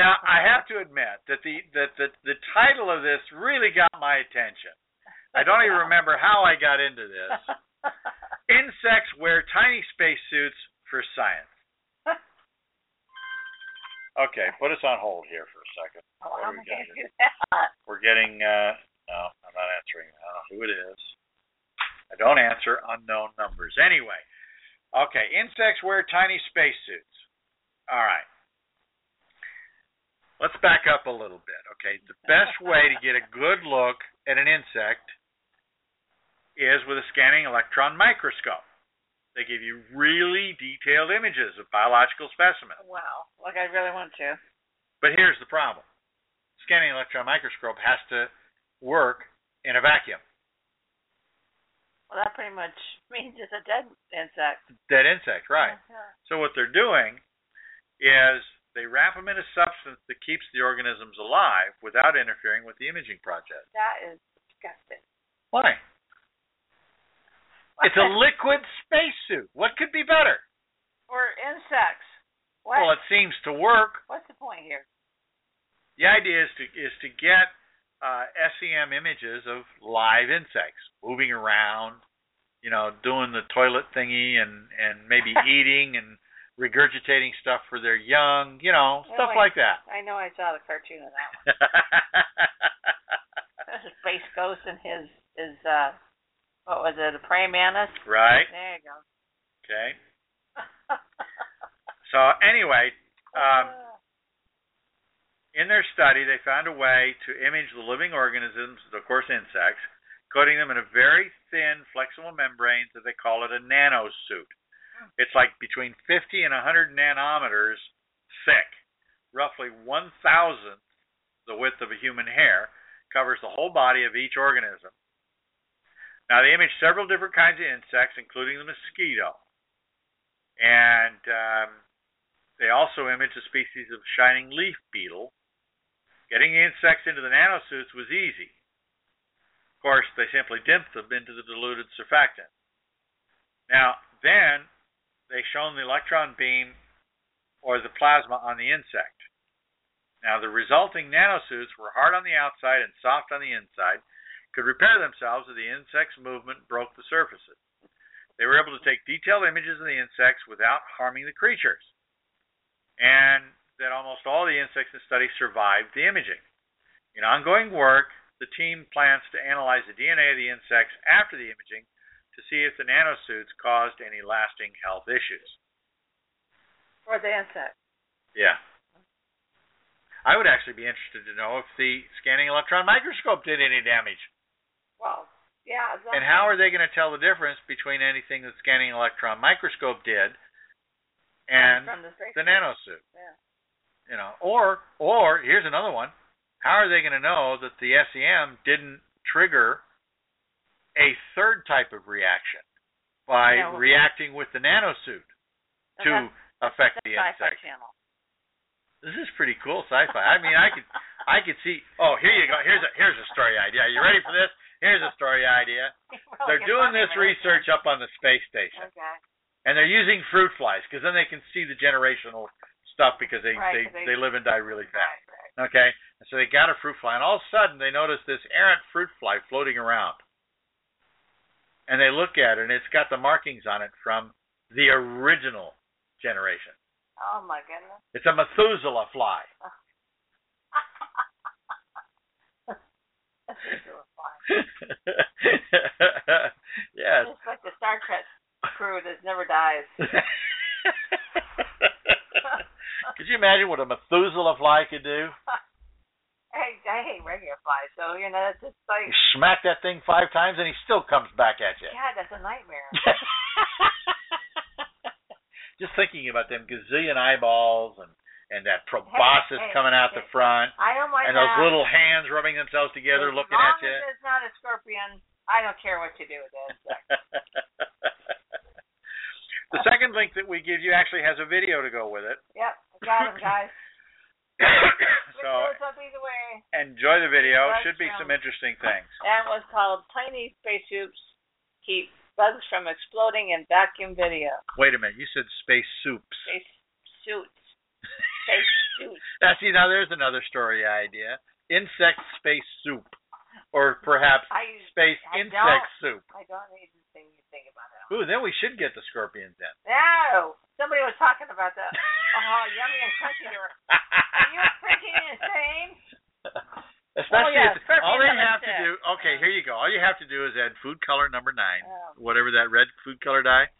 now I have to admit that the that the the title of this really got my attention. I don't even remember how I got into this. [LAUGHS] Insects wear tiny spacesuits for science. Okay, put us on hold here for a second. Oh, What how do am we I got gonna do that? We're getting uh no, I'm not answering. I don't know who it is. I don't answer unknown numbers. Anyway. Okay, insects wear tiny spacesuits. All right. Let's back up a little bit. Okay, the best way to get a good look at an insect is with a scanning electron microscope. They give you really detailed images of biological specimens. Wow, like I really want to. But here's the problem scanning electron microscope has to work in a vacuum. Well, that pretty much [LAUGHS] means it's a dead insect. Dead insect, right? Yeah. So what they're doing is they wrap them in a substance that keeps the organisms alive without interfering with the imaging process. That is disgusting. Why? It's a [LAUGHS] liquid spacesuit. What could be better? for insects. What? Well, it seems to work. What's the point here? The idea is to is to get uh, SEM images of live insects moving around, you know, doing the toilet thingy and and maybe [LAUGHS] eating and regurgitating stuff for their young, you know, stuff like that. I know I saw the cartoon of that one. [LAUGHS] Space Ghost and his his uh what was it, a praying mantis? right. There you go. Okay. [LAUGHS] So anyway, um, in their study, they found a way to image the living organisms, of course insects, coating them in a very thin, flexible membrane that they call it a nanosuit. It's like between 50 and 100 nanometers thick, roughly one thousandth the width of a human hair, covers the whole body of each organism. Now, they imaged several different kinds of insects, including the mosquito. And um, they also imaged a species of shining leaf beetle. Getting the insects into the nanosuits was easy. Of course, they simply dipped them into the diluted surfactant. Now, then they shone the electron beam or the plasma on the insect. Now, the resulting nanosuits were hard on the outside and soft on the inside, could repair themselves if the insect's movement broke the surfaces. They were able to take detailed images of the insects without harming the creatures. And that almost all the insects in the study survived the imaging. In ongoing work, the team plans to analyze the DNA of the insects after the imaging to see if the nanosuits caused any lasting health issues. For the insect. Yeah. I would actually be interested to know if the scanning electron microscope did any damage. Well, yeah. And how are they going to tell the difference between anything the scanning electron microscope did and the, the nanosuit? Yeah. You know, or or here's another one. How are they going to know that the SEM didn't trigger a third type of reaction by Yeah, well- reacting with the nanosuit to affect the insect? channel. This is pretty cool sci-fi. I mean, I could I could see. Oh, here you go. Here's a here's a story idea. Are you ready for this? Here's a story idea. [LAUGHS] They're doing this research up on the space station, Okay. and they're using fruit flies because then they can see the generational stuff because they Right, they, they- they live and die really fast. Right, right. Okay, and so they got a fruit fly, and all of a sudden they notice this errant fruit fly floating around, and they look at it, and it's got the markings on it from the original generation. Oh my goodness. It's a Methuselah fly. [LAUGHS] That's just so fun. yes. It's like the Star Trek crew that never dies. [LAUGHS] could you imagine what a Methuselah fly could do? I, I hate regular flies, so you know it's just like You smack that thing five times, and he still comes back at you. God, that's a nightmare. [LAUGHS] Just thinking about them gazillion eyeballs and and that proboscis hey, coming out the front, I don't mind and those little hands rubbing themselves together, as looking at you. as it's not a scorpion, I don't care what you do with it. [LAUGHS] the second link that we give you actually has a video to go with it. Yep, got him, guys. [COUGHS] so up either way. enjoy the video. Right, Should be um, some interesting things. [LAUGHS] That was called Tiny Spacesuits Keep Bugs from Exploding in Vacuum Video. Wait a minute, you said space soups. Space suits. Space suits. Now, see, now there's another story idea. Insect space soup, or perhaps I space I insect soup. I don't even think you think about it. Ooh, then we should get the scorpions in. No, somebody was talking about that. Oh, uh-huh, yummy and crunchy. Are you freaking insane? [LAUGHS] Especially oh, yeah, if, all they the have to do. Okay, here you go. All you have to do is add food color number nine, Oh, whatever that red food color dye,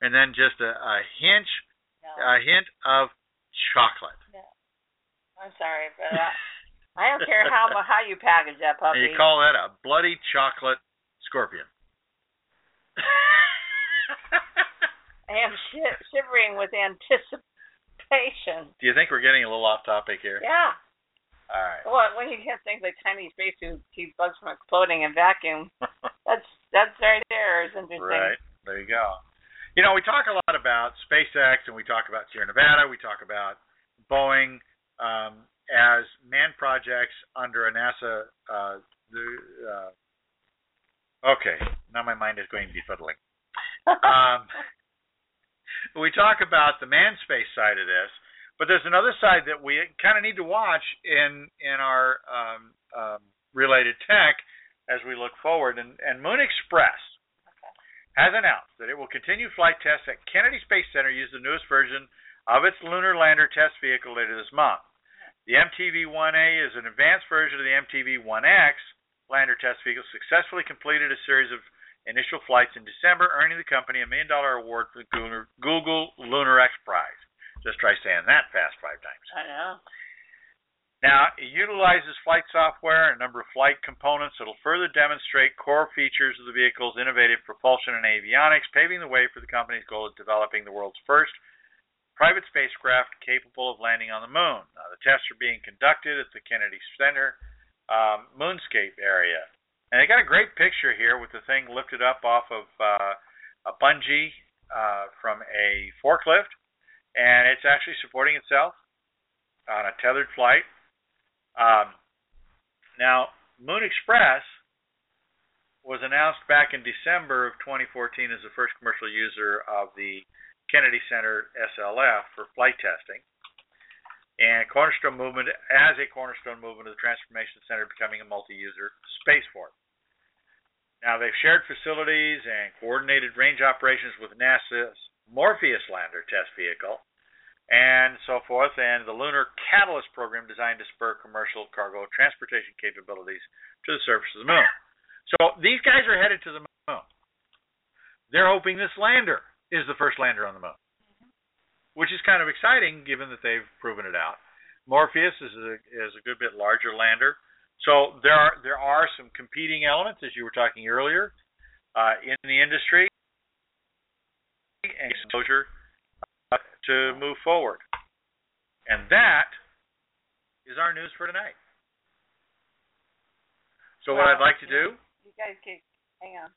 and then just a, a hint, no, a hint of chocolate. no. I'm sorry, but uh, I don't care how how you package that puppy. And you call that a bloody chocolate scorpion. I am shi- shivering with anticipation. Do you think we're getting a little off topic here? Yeah. All right. Well, when you get things like tiny space spacesuits keep bugs from exploding in vacuum, [LAUGHS] that's that's right there is interesting. Right. There you go. You know, we talk a lot about SpaceX and we talk about Sierra Nevada. We talk about Boeing um, as manned projects under a NASA. Uh, the, uh, okay, now my mind is going befuddling. Um, [LAUGHS] we talk about the manned space side of this, but there's another side that we kind of need to watch in in our um, um, related tech as we look forward. And, and Moon Express has announced that it will continue flight tests at Kennedy Space Center using the newest version of its lunar lander test vehicle later this month. The MTV-1A is an advanced version of the MTV-1X lander test vehicle. Successfully completed a series of initial flights in December, earning the company a million dollar award for the Google Lunar X Prize. Just try saying that fast five times. I know. Now, it utilizes flight software and a number of flight components that will further demonstrate core features of the vehicle's innovative propulsion and avionics, paving the way for the company's goal of developing the world's first private spacecraft capable of landing on the moon. Now, the tests are being conducted at the Kennedy Center um, moonscape area. And they got a great picture here with the thing lifted up off of uh, a bungee uh, from a forklift, and it's actually supporting itself on a tethered flight. Um, now, Moon Express was announced back in December of 2014 as the first commercial user of the Kennedy Center SLF for flight testing and cornerstone movement as a cornerstone movement of the Transformation Center becoming a multi-user spaceport. Now they've shared facilities and coordinated range operations with NASA's Morpheus lander test vehicle and so forth, and the Lunar Catalyst program designed to spur commercial cargo transportation capabilities to the surface of the moon. So these guys are headed to the moon. They're hoping this lander is the first lander on the moon which is kind of exciting given that they've proven it out. Morpheus is a, is a good bit larger lander, so there are there are some competing elements as you were talking earlier uh, in the industry and exposure to move forward, and that is our news for tonight. So well, what I'd like to do? You guys keep hang on.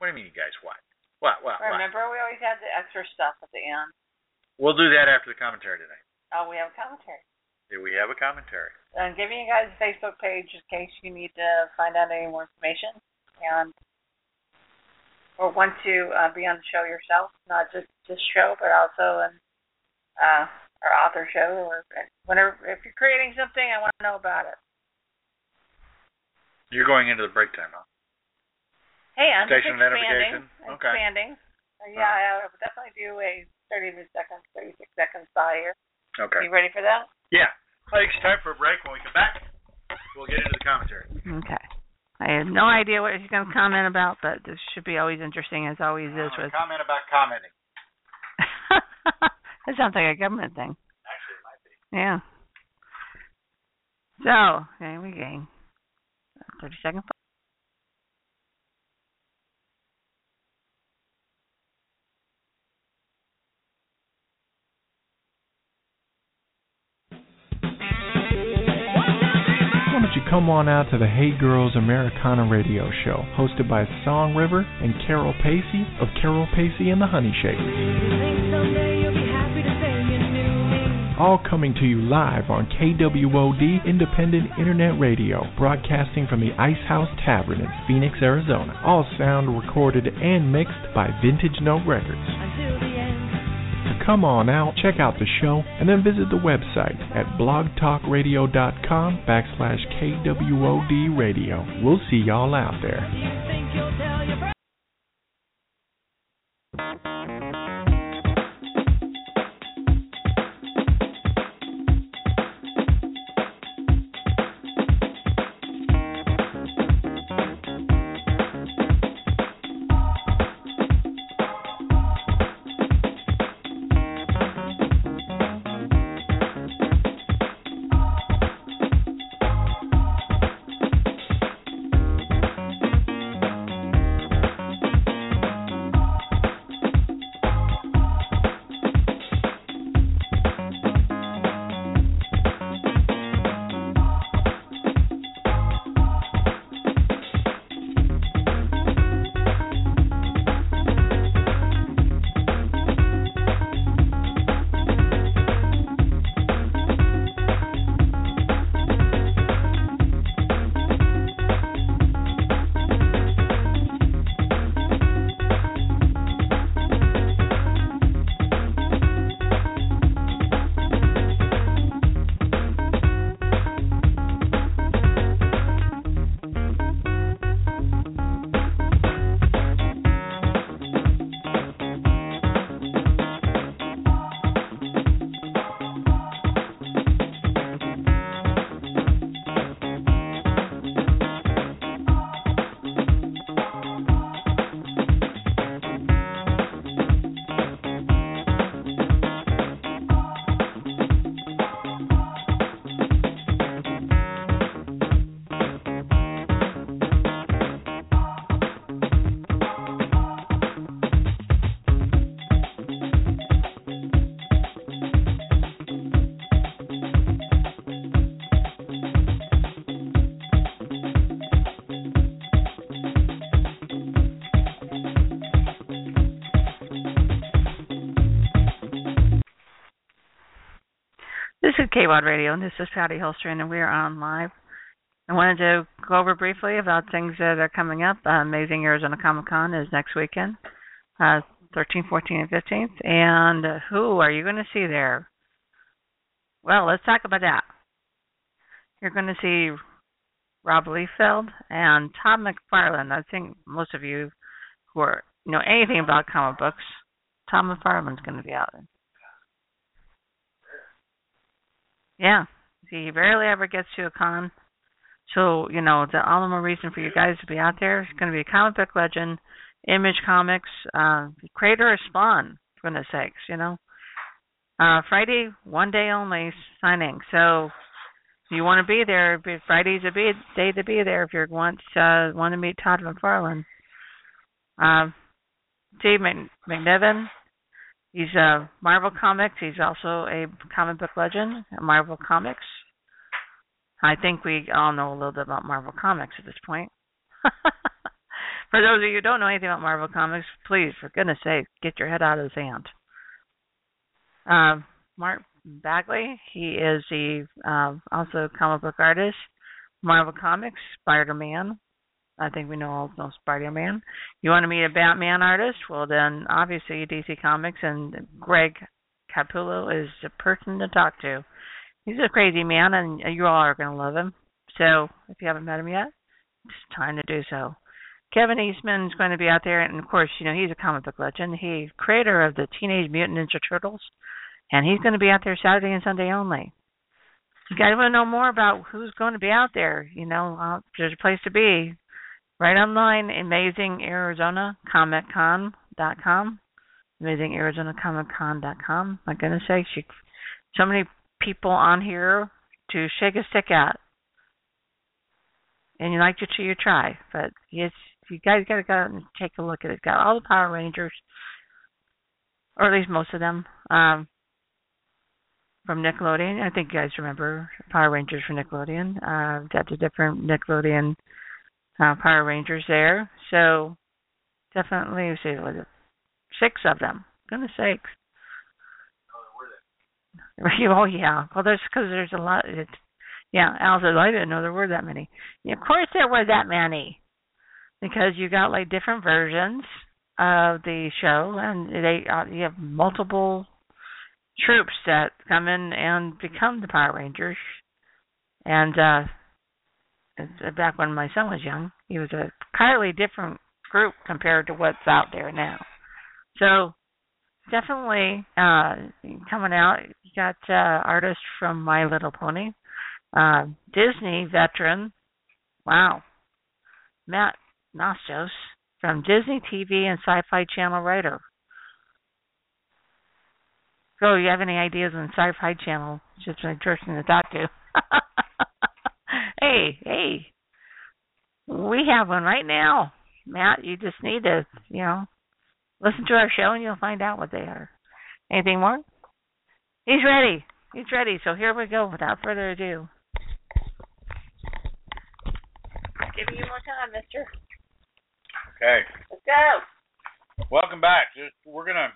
What do you mean, you guys? What? What? What? Remember, what? we always had the extra stuff at the end. We'll do that after the commentary tonight. Oh, we have a commentary. Do we have a commentary? I'm giving you guys a Facebook page in case you need to find out any more information and or want to uh, be on the show yourself, not just this show, but also in uh, our author show or whenever if you're creating something, I want to know about it. You're going into the break time, huh? Hey, I'm Station just expanding. Okay. Expanding. Uh, yeah, I would definitely do a 30 seconds, 36 seconds by here. Okay. You ready for that? Yeah. I think it's time for a break. When we come back, we'll get into the commentary. Okay. I have no idea what he's going to comment about, but this should be always interesting, as always is with. comment about commenting. [LAUGHS] that sounds like a government thing. Actually, it might be. Yeah. So, here we go. 30 second. Come on out to the Hey Girls Americana radio show, hosted by Song River and Carol Pacey of Carol Pacey and the Honey Shakers. All coming to you live on KWOD Independent Internet Radio, broadcasting from the Ice House Tavern in Phoenix, Arizona. All sound recorded and mixed by Vintage Note Records. Come on out, check out the show, and then visit the website at blogtalkradio.com backslash KWOD radio. We'll see y'all out there. KWOD Radio, and this is Patty Holstrom, and we are on live. I wanted to go over briefly about things that are coming up. Uh, Amazing Arizona Comic Con is next weekend, uh, 13th, 14th, and 15th. And uh, who are you going to see there? Well, let's talk about that. You're going to see Rob Liefeld and Todd McFarlane. I think most of you who are know anything about comic books, Tom McFarlane's going to be out. Yeah. He rarely ever gets to a con. So, you know, the all the more reason for you guys to be out there. It's going to be a comic book legend, Image Comics, uh, creator Spawn, for goodness sakes, you know. Uh, Friday, one day only signing. So, if you want to be there, Friday's a be, day to be there if you want uh, want to meet Todd McFarlane. Uh, Steve McNiven, He's a Marvel Comics. He's also a comic book legend at Marvel Comics. I think we all know a little bit about Marvel Comics at this point. [LAUGHS] for those of you who don't know anything about Marvel Comics, please, for goodness sake, get your head out of the sand. Uh, Mark Bagley, he is the uh, also comic book artist, Marvel Comics, Spider-Man, I think we know all know Spider-Man. You want to meet a Batman artist? Well, then obviously DC Comics and Greg Capullo is the person to talk to. He's a crazy man, and you all are going to love him. So if you haven't met him yet, it's time to do so. Kevin Eastman is going to be out there, and of course, you know he's a comic book legend. He's creator of the Teenage Mutant Ninja Turtles, and he's going to be out there Saturday and Sunday only. You guys want to know more about who's going to be out there? You know, uh, there's a place to be right online, Amazing Arizona Comic Con.com. Amazing Arizona Comic. My goodness sakes, you, so many people on here to shake a stick at. And you like to you try. But you guys got to go out and take a look at it. It's got all the Power Rangers, or at least most of them, um, from Nickelodeon. I think you guys remember Power Rangers from Nickelodeon. Uh, got the different Nickelodeon uh, Power Rangers there. So definitely, let's see, was it six of them? Goodness sakes. [LAUGHS] oh yeah. Well, there's because there's a lot. It's, yeah, Al said I didn't know there were that many. Yeah, of course there were that many, because you got like different versions of the show, and they uh, you have multiple troops that come in and become the Power Rangers, and uh back when my son was young. He was a entirely different group compared to what's out there now. So definitely uh coming out. You got uh artists from My Little Pony, uh Disney veteran. Wow. Matt Nostos from Disney TV and Sci-Fi Channel writer. So, you have any ideas on Sci-Fi Channel? Just interesting to talk to. Hey, hey, we have one right now, Matt. You just need to, you know, listen to our show and you'll find out what they are. Anything more? He's ready. He's ready. So here we go. Without further ado, giving you more time, Mister. Okay. Let's go. Welcome back. Just, we're gonna.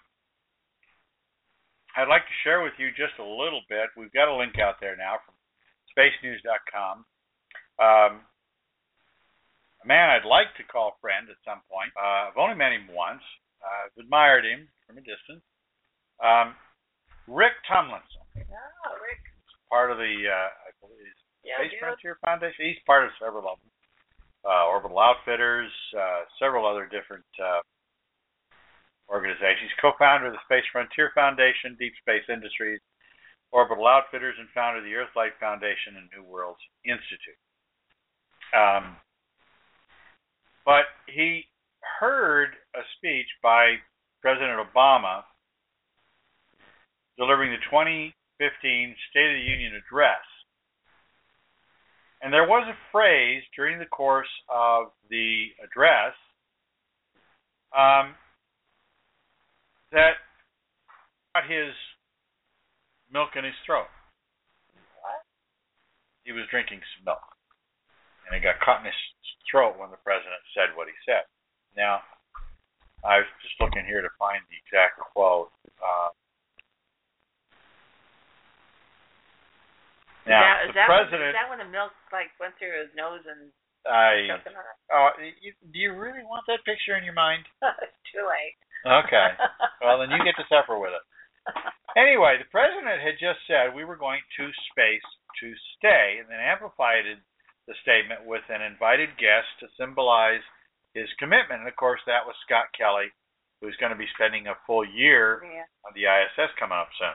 I'd like to share with you just a little bit. We've got a link out there now from spacenews.com um, a man I'd like to call friend at some point. Uh, I've only met him once. Uh, I've admired him from a distance. Um, Rick Tumlinson. Oh, Rick. Part of the, uh, I believe, yeah, Space Frontier Foundation. He's part of several of them. Uh, Orbital Outfitters, uh, several other different uh, organizations. Co-founder of the Space Frontier Foundation, Deep Space Industries, Orbital Outfitters, and founder of the Earthlight Foundation and New Worlds Institute. Um, but he heard a speech by President Obama delivering the 2015 State of the Union address. And there was a phrase during the course of the address um, that got his milk in his throat. He was drinking some milk and it got caught in his throat when the president said what he said. Now, I was just looking here to find the exact quote. Uh, Now, that, is the that president. When, is that when the milk like went through his nose and I. choked him on it? Oh, you, do you really want that picture in your mind? it's [LAUGHS] too late. Okay. [LAUGHS] well, then you get to suffer with it. Anyway, the president had just said we were going to space to stay, and then amplified the statement with an invited guest to symbolize his commitment. And of course, that was Scott Kelly, who's going to be spending a full year yeah. on the ISS coming up soon.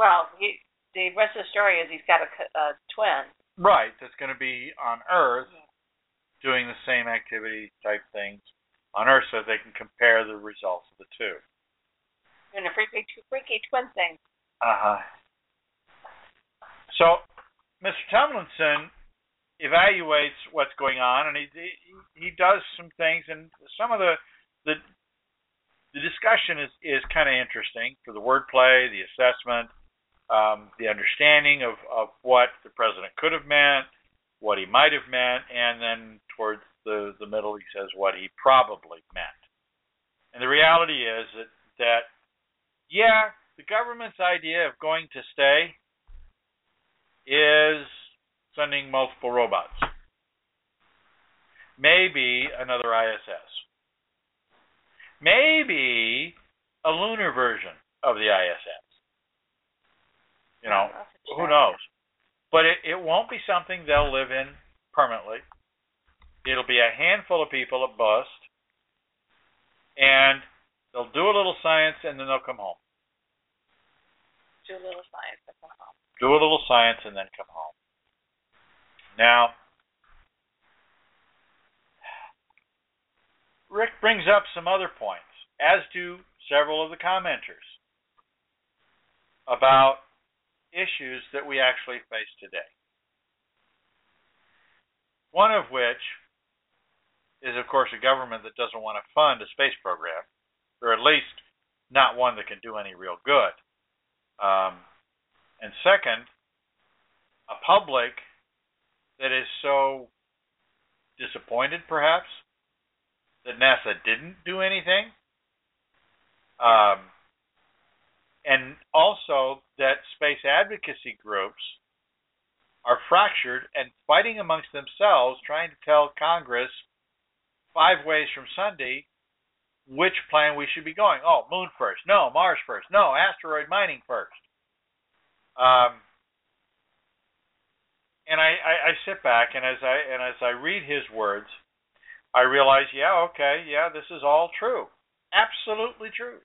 Well, he, the rest of the story is he's got a twin. Right, that's going to be on Earth doing the same activity type things on Earth so they can compare the results of the two. Doing a freaky, freaky twin thing. Uh huh. So, Mr. Tumlinson evaluates what's going on, and he he, he does some things, and some of the the the discussion is is kind of interesting for the wordplay, the assessment, um, the understanding of of what the president could have meant, what he might have meant, and then towards the the middle he says what he probably meant. And the reality is that that yeah, the government's idea of going to stay is sending multiple robots. Maybe another ISS. Maybe a lunar version of the ISS. You know, who knows? But it, it won't be something they'll live in permanently. It'll be a handful of people at bust, and they'll do a little science and then they'll come home. Do a little science and come home. Do a little science and then come home. Now, Rick brings up some other points, as do several of the commenters, about issues that we actually face today. One of which is, of course, a government that doesn't want to fund a space program, or at least not one that can do any real good. Um, and second, a public that is so disappointed, perhaps, that NASA didn't do anything. Um, and also that space advocacy groups are fractured and fighting amongst themselves, trying to tell Congress five ways from Sunday which plan we should be going. Oh, moon first. No, Mars first. No, asteroid mining first. Um, and I, I, I sit back and as I and as I read his words, I realize, yeah, okay, yeah, this is all true, absolutely true.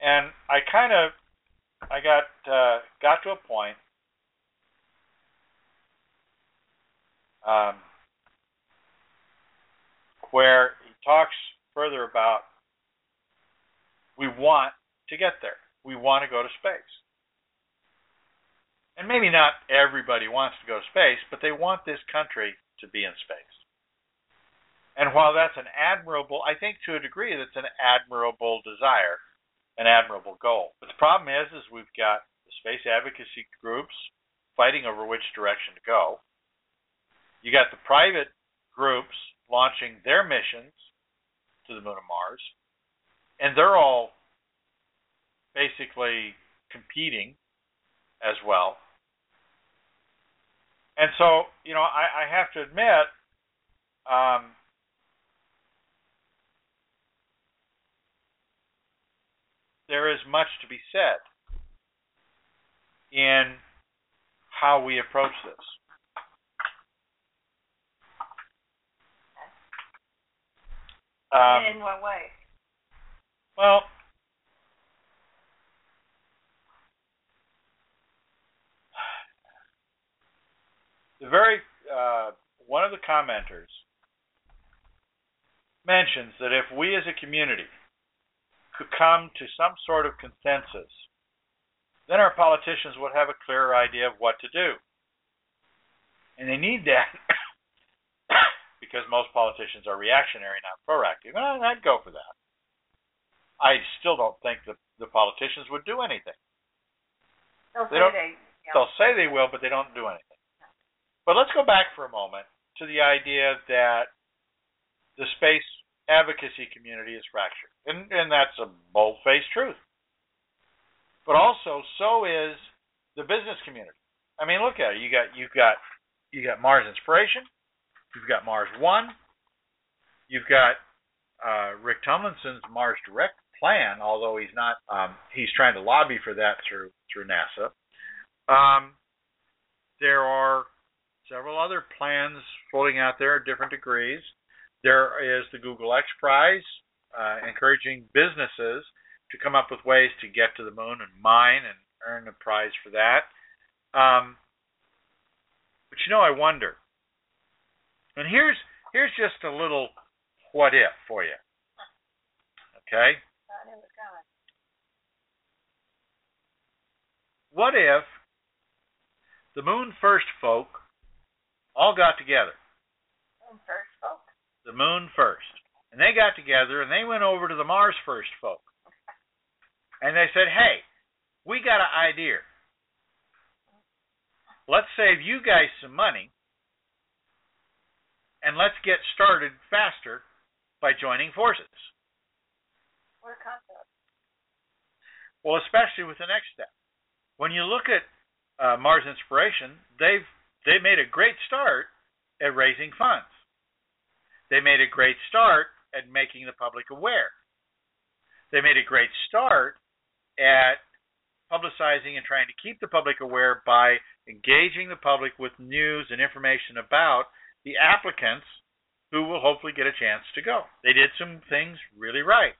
And I kind of, I got uh, got to a point. Um, where he talks further about we want to get there. We want to go to space. And maybe not everybody wants to go to space, but they want this country to be in space. And while that's an admirable, I think to a degree that's an admirable desire, an admirable goal. But the problem is, is we've got the space advocacy groups fighting over which direction to go. You got the private groups launching their missions to the moon and Mars, and they're all basically competing as well. And so, you know, I, I have to admit, um, there is much to be said in how we approach this. Um, In what way? well, the very uh, one of the commenters mentions that if we as a community could come to some sort of consensus, then our politicians would have a clearer idea of what to do. And they need that [COUGHS] because most politicians are reactionary, not proactive. And I'd go for that. I still don't think that the politicians would do anything. They'll They say don't- they. Yeah. They'll say they will, but they don't do anything. But let's go back for a moment to the idea that the space advocacy community is fractured. And, and that's a bold faced truth. But also, so is the business community. I mean, look at it. You got you got you got Mars Inspiration. You've got Mars One. You've got uh, Rick Tumlinson's Mars Direct plan, although he's not. Um, he's trying to lobby for that through through NASA. Um, there are several other plans floating out there at different degrees. There is the Google X Prize, uh, encouraging businesses to come up with ways to get to the moon and mine and earn a prize for that. Um, but you know, I wonder. And here's here's just a little what if for you. Okay. What if the Moon First folk all got together? Moon First folk. The Moon First, and they got together and they went over to the Mars First folk, and they said, "Hey, we got an idea. Let's save you guys some money, and let's get started faster by joining forces." What a concept. Well, especially with the next step. When you look at uh, Mars Inspiration, they've they made a great start at raising funds. They made a great start at making the public aware. They made a great start at publicizing and trying to keep the public aware by engaging the public with news and information about the applicants who will hopefully get a chance to go. They did some things really right.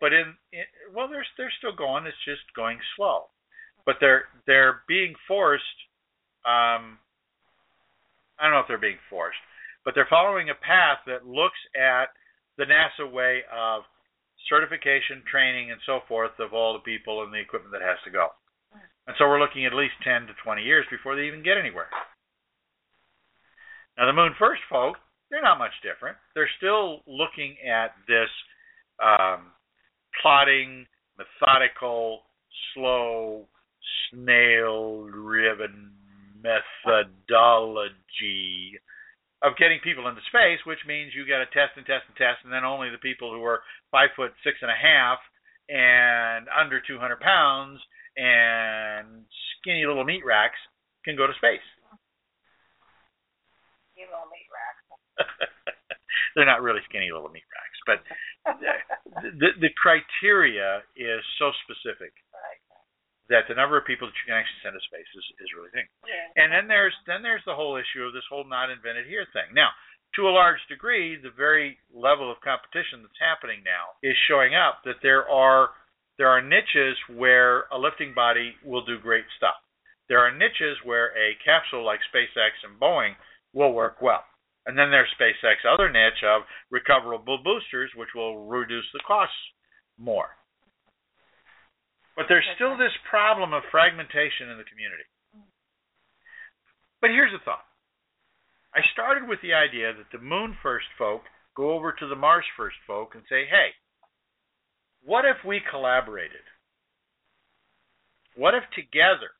But in, in well, they're they're still going. It's just going slow. But they're they're being forced. Um, I don't know if they're being forced, but they're following a path that looks at the NASA way of certification, training, and so forth of all the people and the equipment that has to go. And so we're looking at least 10 to 20 years before they even get anywhere. Now, the Moon First folk, they're not much different. They're still looking at this um, plotting, methodical, slow, snail-driven methodology of getting people into space, which means you got to test and test and test, and then only the people who are five foot six and a half and under 200 pounds and skinny little meat racks can go to space. Skinny little meat racks. [LAUGHS] They're not really skinny little meat racks, but the the criteria is so specific Right. That the number of people that you can actually send to space is, is really big. Yeah. And then there's then there's the whole issue of this whole not invented here thing. Now, to a large degree, the very level of competition that's happening now is showing up that there are there are niches where a lifting body will do great stuff. There are niches where a capsule like SpaceX and Boeing will work well. And then there's SpaceX other niche of recoverable boosters, which will reduce the costs more. But there's still this problem of fragmentation in the community. But here's the thought. I started with the idea that the moon first folk go over to the Mars first folk and say, hey, what if we collaborated? What if together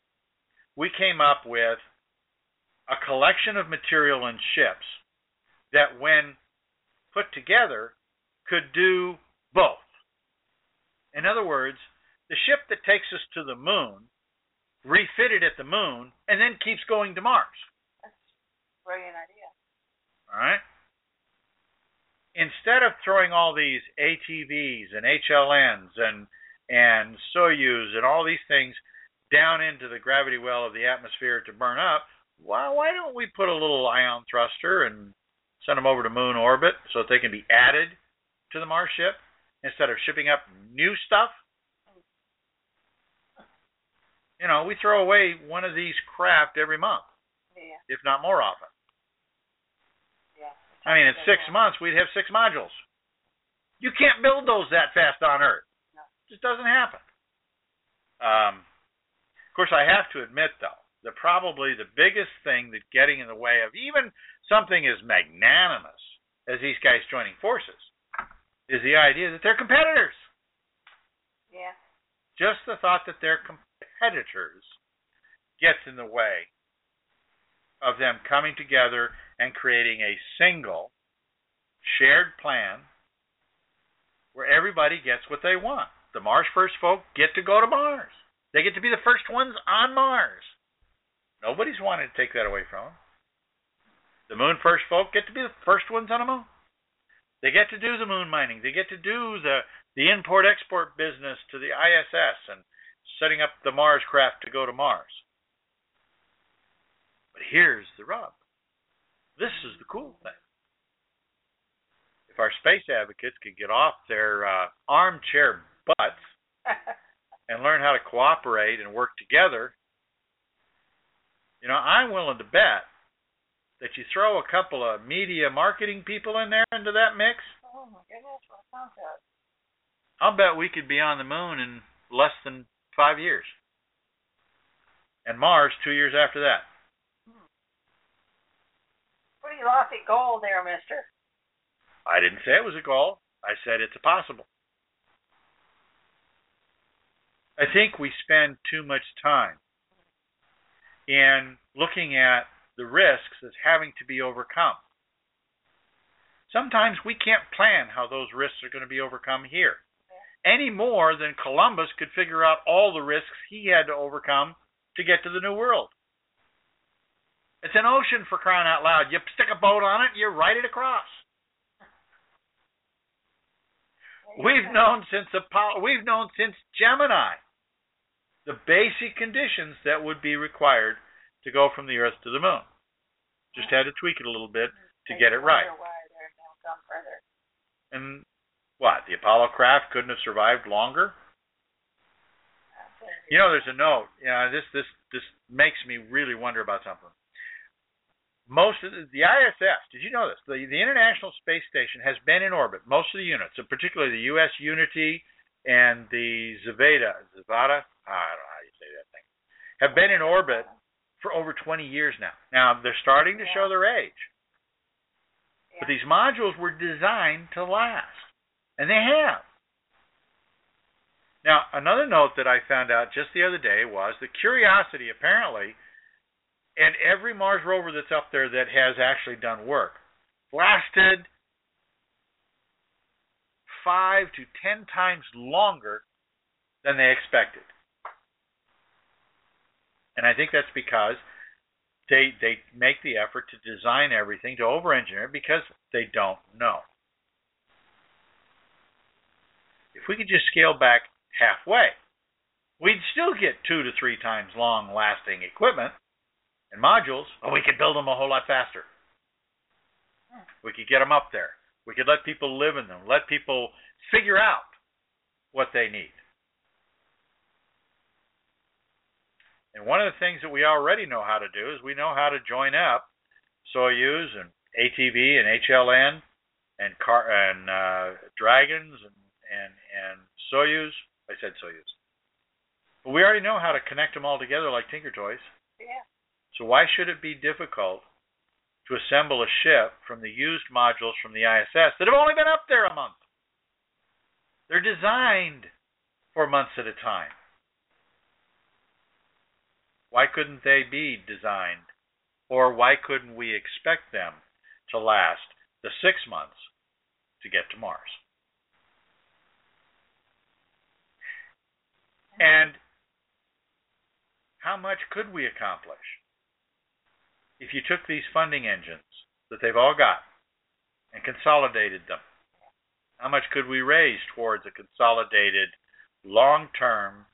we came up with a collection of material and ships that, when put together, could do both? In other words, the ship that takes us to the moon, refitted at the moon, and then keeps going to Mars. That's a brilliant idea. All right? Instead of throwing all these ATVs and HLNs and and Soyuz and all these things down into the gravity well of the atmosphere to burn up, why why don't we put a little ion thruster and send them over to moon orbit so that they can be added to the Mars ship instead of shipping up new stuff? You know, we throw away one of these craft every month, Yeah. if not more often. Yeah. I mean, in six months, we'd have six modules. You can't build those that fast on Earth. No. It just doesn't happen. Um, of course, I have to admit, though, that probably the biggest thing that's getting in the way of even something as magnanimous as these guys joining forces is the idea that they're competitors. Yeah. Just the thought that they're competitors gets in the way of them coming together and creating a single shared plan where everybody gets what they want. the Mars first folk get to go to Mars. They get to be the first ones on Mars. Nobody's wanted to take that away from them. The moon first folk get to be the first ones on the moon. They get to do the moon mining. They get to do the the import export business to the ISS and setting up the Mars craft to go to Mars. But here's the rub. This is the cool thing. If our space advocates could get off their uh, armchair butts [LAUGHS] and learn how to cooperate and work together, you know, I'm willing to bet that you throw a couple of media marketing people in there into that mix. Oh my goodness, what sounds that? I'll bet we could be on the moon in less than five years. And Mars two years after that. Hmm. Pretty lofty goal there, mister. I didn't say it was a goal. I said it's a possible. I think we spend too much time in looking at the risks as having to be overcome. Sometimes we can't plan how those risks are going to be overcome here. Any more than Columbus could figure out all the risks he had to overcome to get to the New World. It's an ocean for crying out loud. You stick a boat on it, you ride it across. We've known since Apollo, we've known since Gemini the basic conditions that would be required to go from the Earth to the Moon. Just had to tweak it a little bit to get it right. And what? The Apollo craft couldn't have survived longer? You know, there's a note. Yeah, this this this makes me really wonder about something. Most of the, the ISS, did you know this? The the International Space Station has been in orbit. Most of the units, particularly the U.S. Unity and the Zavada, Zavada, I don't know how you say that thing, have been in orbit for over 20 years now. Now they're starting to show their age. But these modules were designed to last. And they have. Now, another note that I found out just the other day was the Curiosity apparently, and every Mars rover that's up there that has actually done work, lasted five to ten times longer than they expected. And I think that's because they they make the effort to design everything to over engineer because they don't know. If we could just scale back halfway, we'd still get two to three times long lasting equipment and modules, but we could build them a whole lot faster. We could get them up there. We could let people live in them, let people figure out what they need. And one of the things that we already know how to do is we know how to join up Soyuz and ATV and HLN and car and uh, Dragons and and and Soyuz. I said Soyuz. But we already know how to connect them all together like Tinker Toys. Yeah. So why should it be difficult to assemble a ship from the used modules from the ISS that have only been up there a month? They're designed for months at a time. Why couldn't they be designed? Or why couldn't we expect them to last the six months to get to Mars? And how much could we accomplish if you took these funding engines that they've all got and consolidated them? How much could we raise towards a consolidated, long term,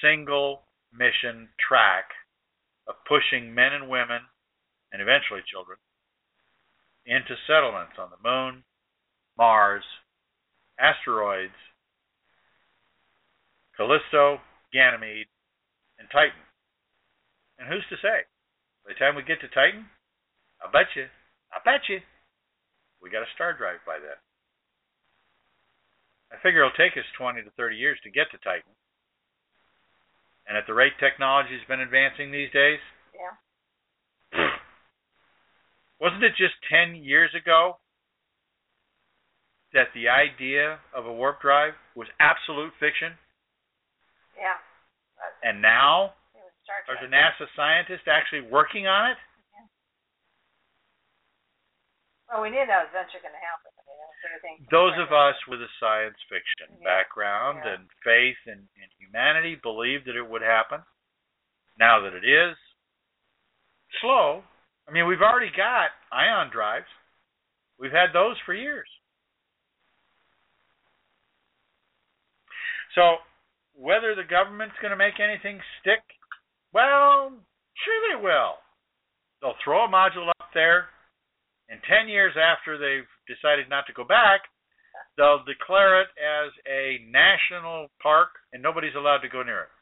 single mission track of pushing men and women, and eventually children, into settlements on the moon, Mars, asteroids, Callisto, Ganymede, and Titan. And who's to say? By the time we get to Titan, I bet you, I bet you, we got a star drive by then. I figure it'll take us 20 to 30 years to get to Titan. And at the rate technology's been advancing these days, Yeah. wasn't it just 10 years ago that the idea of a warp drive was absolute fiction? Yeah. And now It was Star there's a NASA scientist actually working on it? Well, we knew that was eventually going to happen. I mean. Those of us with a science fiction Yeah, background yeah. and faith in, in humanity believed that it would happen. Now that it is, slow. I mean, we've already got ion drives. We've had those for years. So, whether the government's going to make anything stick, well, sure they will. They'll throw a module up there, and 10 years after they've decided not to go back, they'll declare it as a national park, and nobody's allowed to go near it.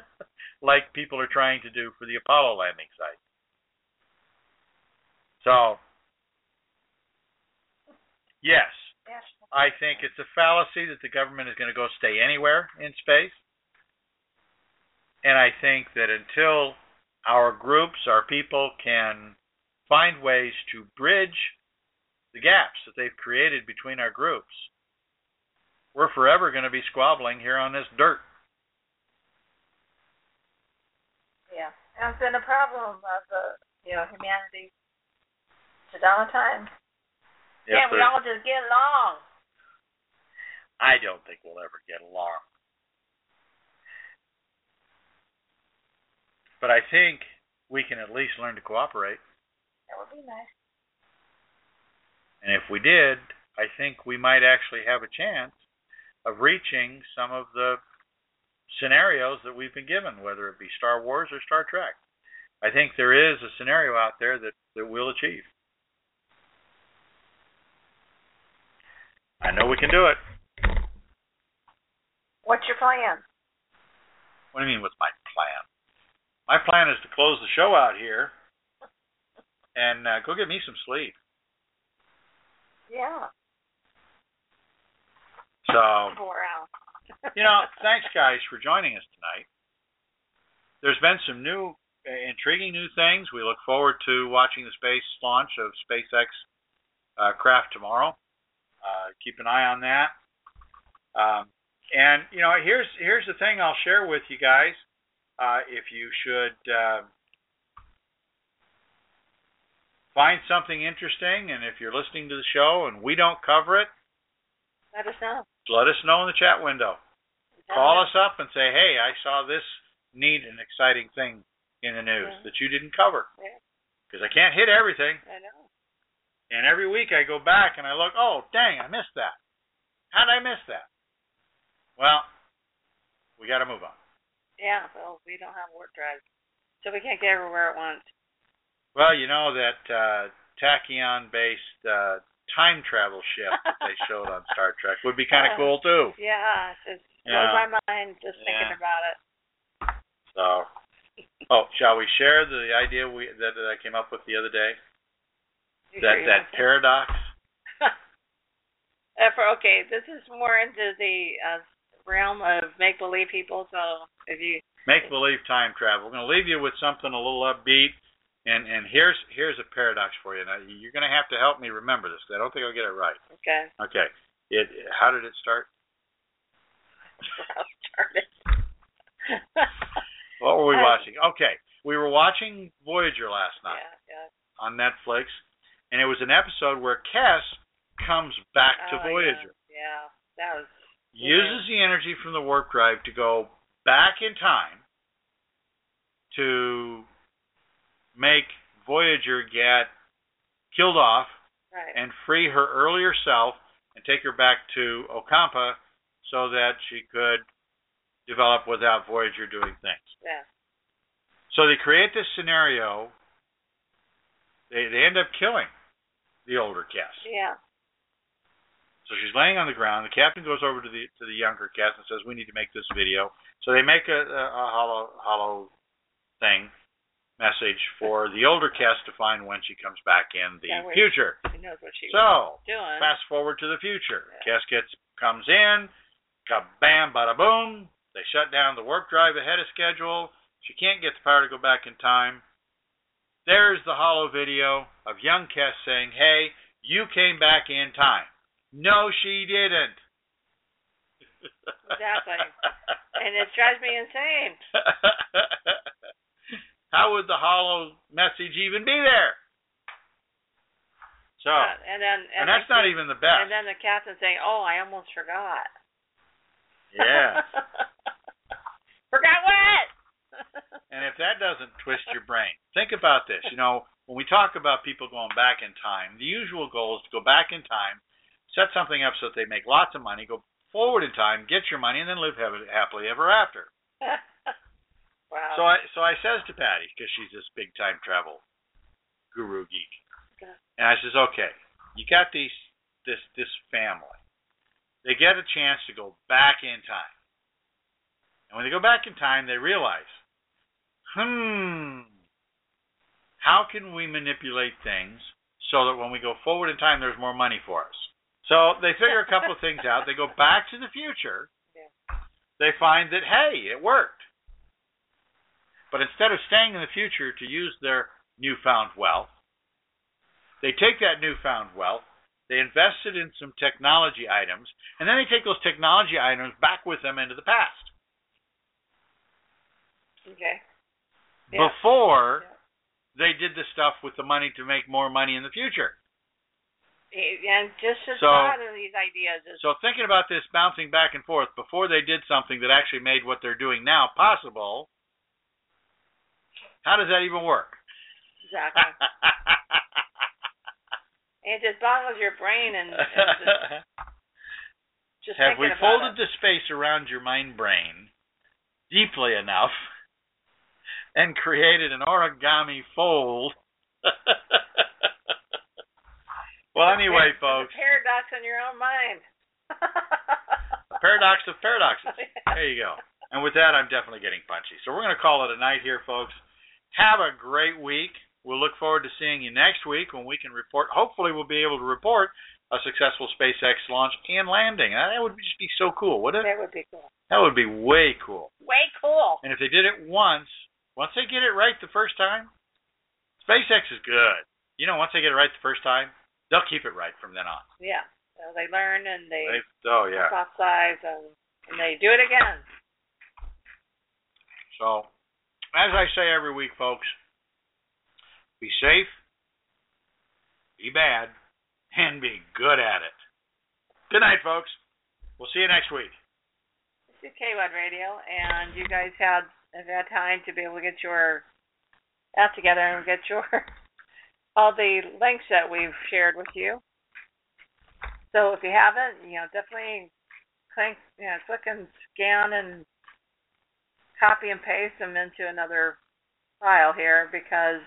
[LAUGHS] like people are trying to do for the Apollo landing site. So, yes, Yes. I think it's a fallacy that the government is going to go stay anywhere in space. And I think that until our groups, our people can find ways to bridge the gaps that they've created between our groups, we're forever going to be squabbling here on this dirt. Yeah. And it's been a problem of the, you know, humanity to dawn of time. If yeah, we all just get along. I don't think we'll ever get along. But I think we can at least learn to cooperate. That would be nice. And if we did, I think we might actually have a chance of reaching some of the scenarios that we've been given, whether it be Star Wars or Star Trek. I think there is a scenario out there that, that we'll achieve. I know we can do it. What's your plan? What do you mean, what's my plan? My plan is to close the show out here and uh, go get me some sleep. Yeah. So, Four hours. you know, [LAUGHS] thanks guys for joining us tonight. There's been some new, uh, intriguing new things. We look forward to watching the space launch of SpaceX uh, craft tomorrow. Uh, keep an eye on that. Um, and you know, here's here's the thing I'll share with you guys. Uh, if you should uh, find something interesting, and if you're listening to the show and we don't cover it, Let us know. let us know in the chat window. Call us up and say, "Hey, I saw this neat and exciting thing in the news Yeah. that you didn't cover." Yeah. Because I can't hit everything, I know. and every week I go back and I look, "Oh, dang, I missed that. How did I miss that?" Well, we got to move on. Yeah, well, we don't have warp drives. So we can't get everywhere at once. Well, you know that uh, tachyon-based uh, time travel ship [LAUGHS] that they showed on Star Trek would be kind of cool too. Yeah, it Yeah. blows my mind just Yeah. thinking about it. So, oh, shall we share the idea we that, that I came up with the other day? You that sure that paradox. [LAUGHS] Uh, for, okay, this is more into the uh, realm of make believe people. So if you make believe time travel. We're going to leave you with something a little upbeat, and and here's here's a paradox for you. Now you're going to have to help me remember this because I don't think I'll get it right. okay, Okay, it how did it start? [LAUGHS] What were we watching? Okay, we were watching Voyager last night yeah, yeah. on Netflix, and it was an episode where Kes comes back to Oh, Voyager, Yeah, yeah, that was uses the energy from the warp drive to go back in time to make Voyager get killed off right. and free her earlier self and take her back to Ocampa so that she could develop without Voyager doing things. yeah, So they create this scenario. They they end up killing the older Kes. yeah, So she's laying on the ground. The captain goes over to the to the younger Kes and says, "We need to make this video." So they make a, a, a hollow hollow thing message for the older Kes to find when she comes back in the Yeah, future. she knows what she So doing. fast forward to the future. Yeah. Kes gets comes in, kabam, bada boom. They shut down the warp drive ahead of schedule. She can't get the power to go back in time. There's the hollow video of young Kes saying, "Hey, you came back in time." No, she didn't. Exactly. [LAUGHS] and it drives me insane. [LAUGHS] How would the hollow message even be there? So, Uh, and then and and that's not even the best. And then the captain saying, "Oh, I almost forgot." Yeah. [LAUGHS] forgot what? And if that doesn't twist your brain, think about this. You know, when we talk about people going back in time, the usual goal is to go back in time, set something up so that they make lots of money, go forward in time, get your money, and then live happily, ever after. [LAUGHS] wow. So I so I says to Patty because she's this big time travel guru geek, Okay. and I says, okay, you got these this this family. They get a chance to go back in time, and when they go back in time, they realize, hmm, how can we manipulate things so that when we go forward in time, there's more money for us? So they figure a couple of things out. They go back to the future. Yeah. They find that hey, it worked. But instead of staying in the future to use their newfound wealth, they take that newfound wealth, they invest it in some technology items, and then they take those technology items back with them into the past. okay. Yeah. Before Yeah. they did the stuff with the money to make more money in the future. And just as So- of these ideas is So thinking about this bouncing back and forth before they did something that actually made what they're doing now possible, how does that even work? exactly. [LAUGHS] it just boggles your brain and, and just, just Have we folded it. the space around your mind brain deeply enough and created an origami fold? [LAUGHS] well, anyway, It's a folks, paradox in your own mind. [LAUGHS] paradox of paradoxes. [LAUGHS] There you go. And with that, I'm definitely getting punchy. So we're going to call it a night here, folks. Have a great week. We'll look forward to seeing you next week when we can report. Hopefully, we'll be able to report a successful SpaceX launch and landing. That would just be so cool, wouldn't it? That would be cool. That would be way cool. Way cool. And if they did it once, once they get it right the first time, SpaceX is good. You know, once they get it right the first time, they'll keep it right from then on. Yeah. So they learn and they They, oh yeah. size and, and they do it again. So, as I say every week, folks, be safe, be bad, and be good at it. Good night, folks. We'll see you next week. This is KWOD Radio, and you guys had have had time to be able to get your that together and get your [LAUGHS] all the links that we've shared with you. So if you haven't, you know, definitely click, you know, click and scan and copy and paste them into another file here because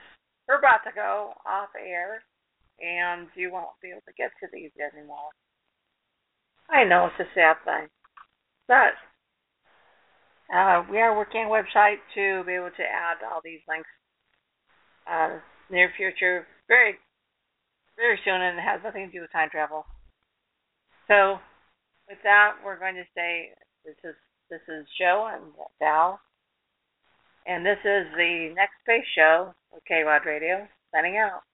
we're about to go off air and you won't be able to get to these anymore. I know it's a sad thing, but uh, we are working on a website to be able to add all these links uh, near future, very, very soon, and it has nothing to do with time travel. So, with that, we're going to say this is this is Jo and Val, and this is the Next Space Show with KWOD Radio signing out.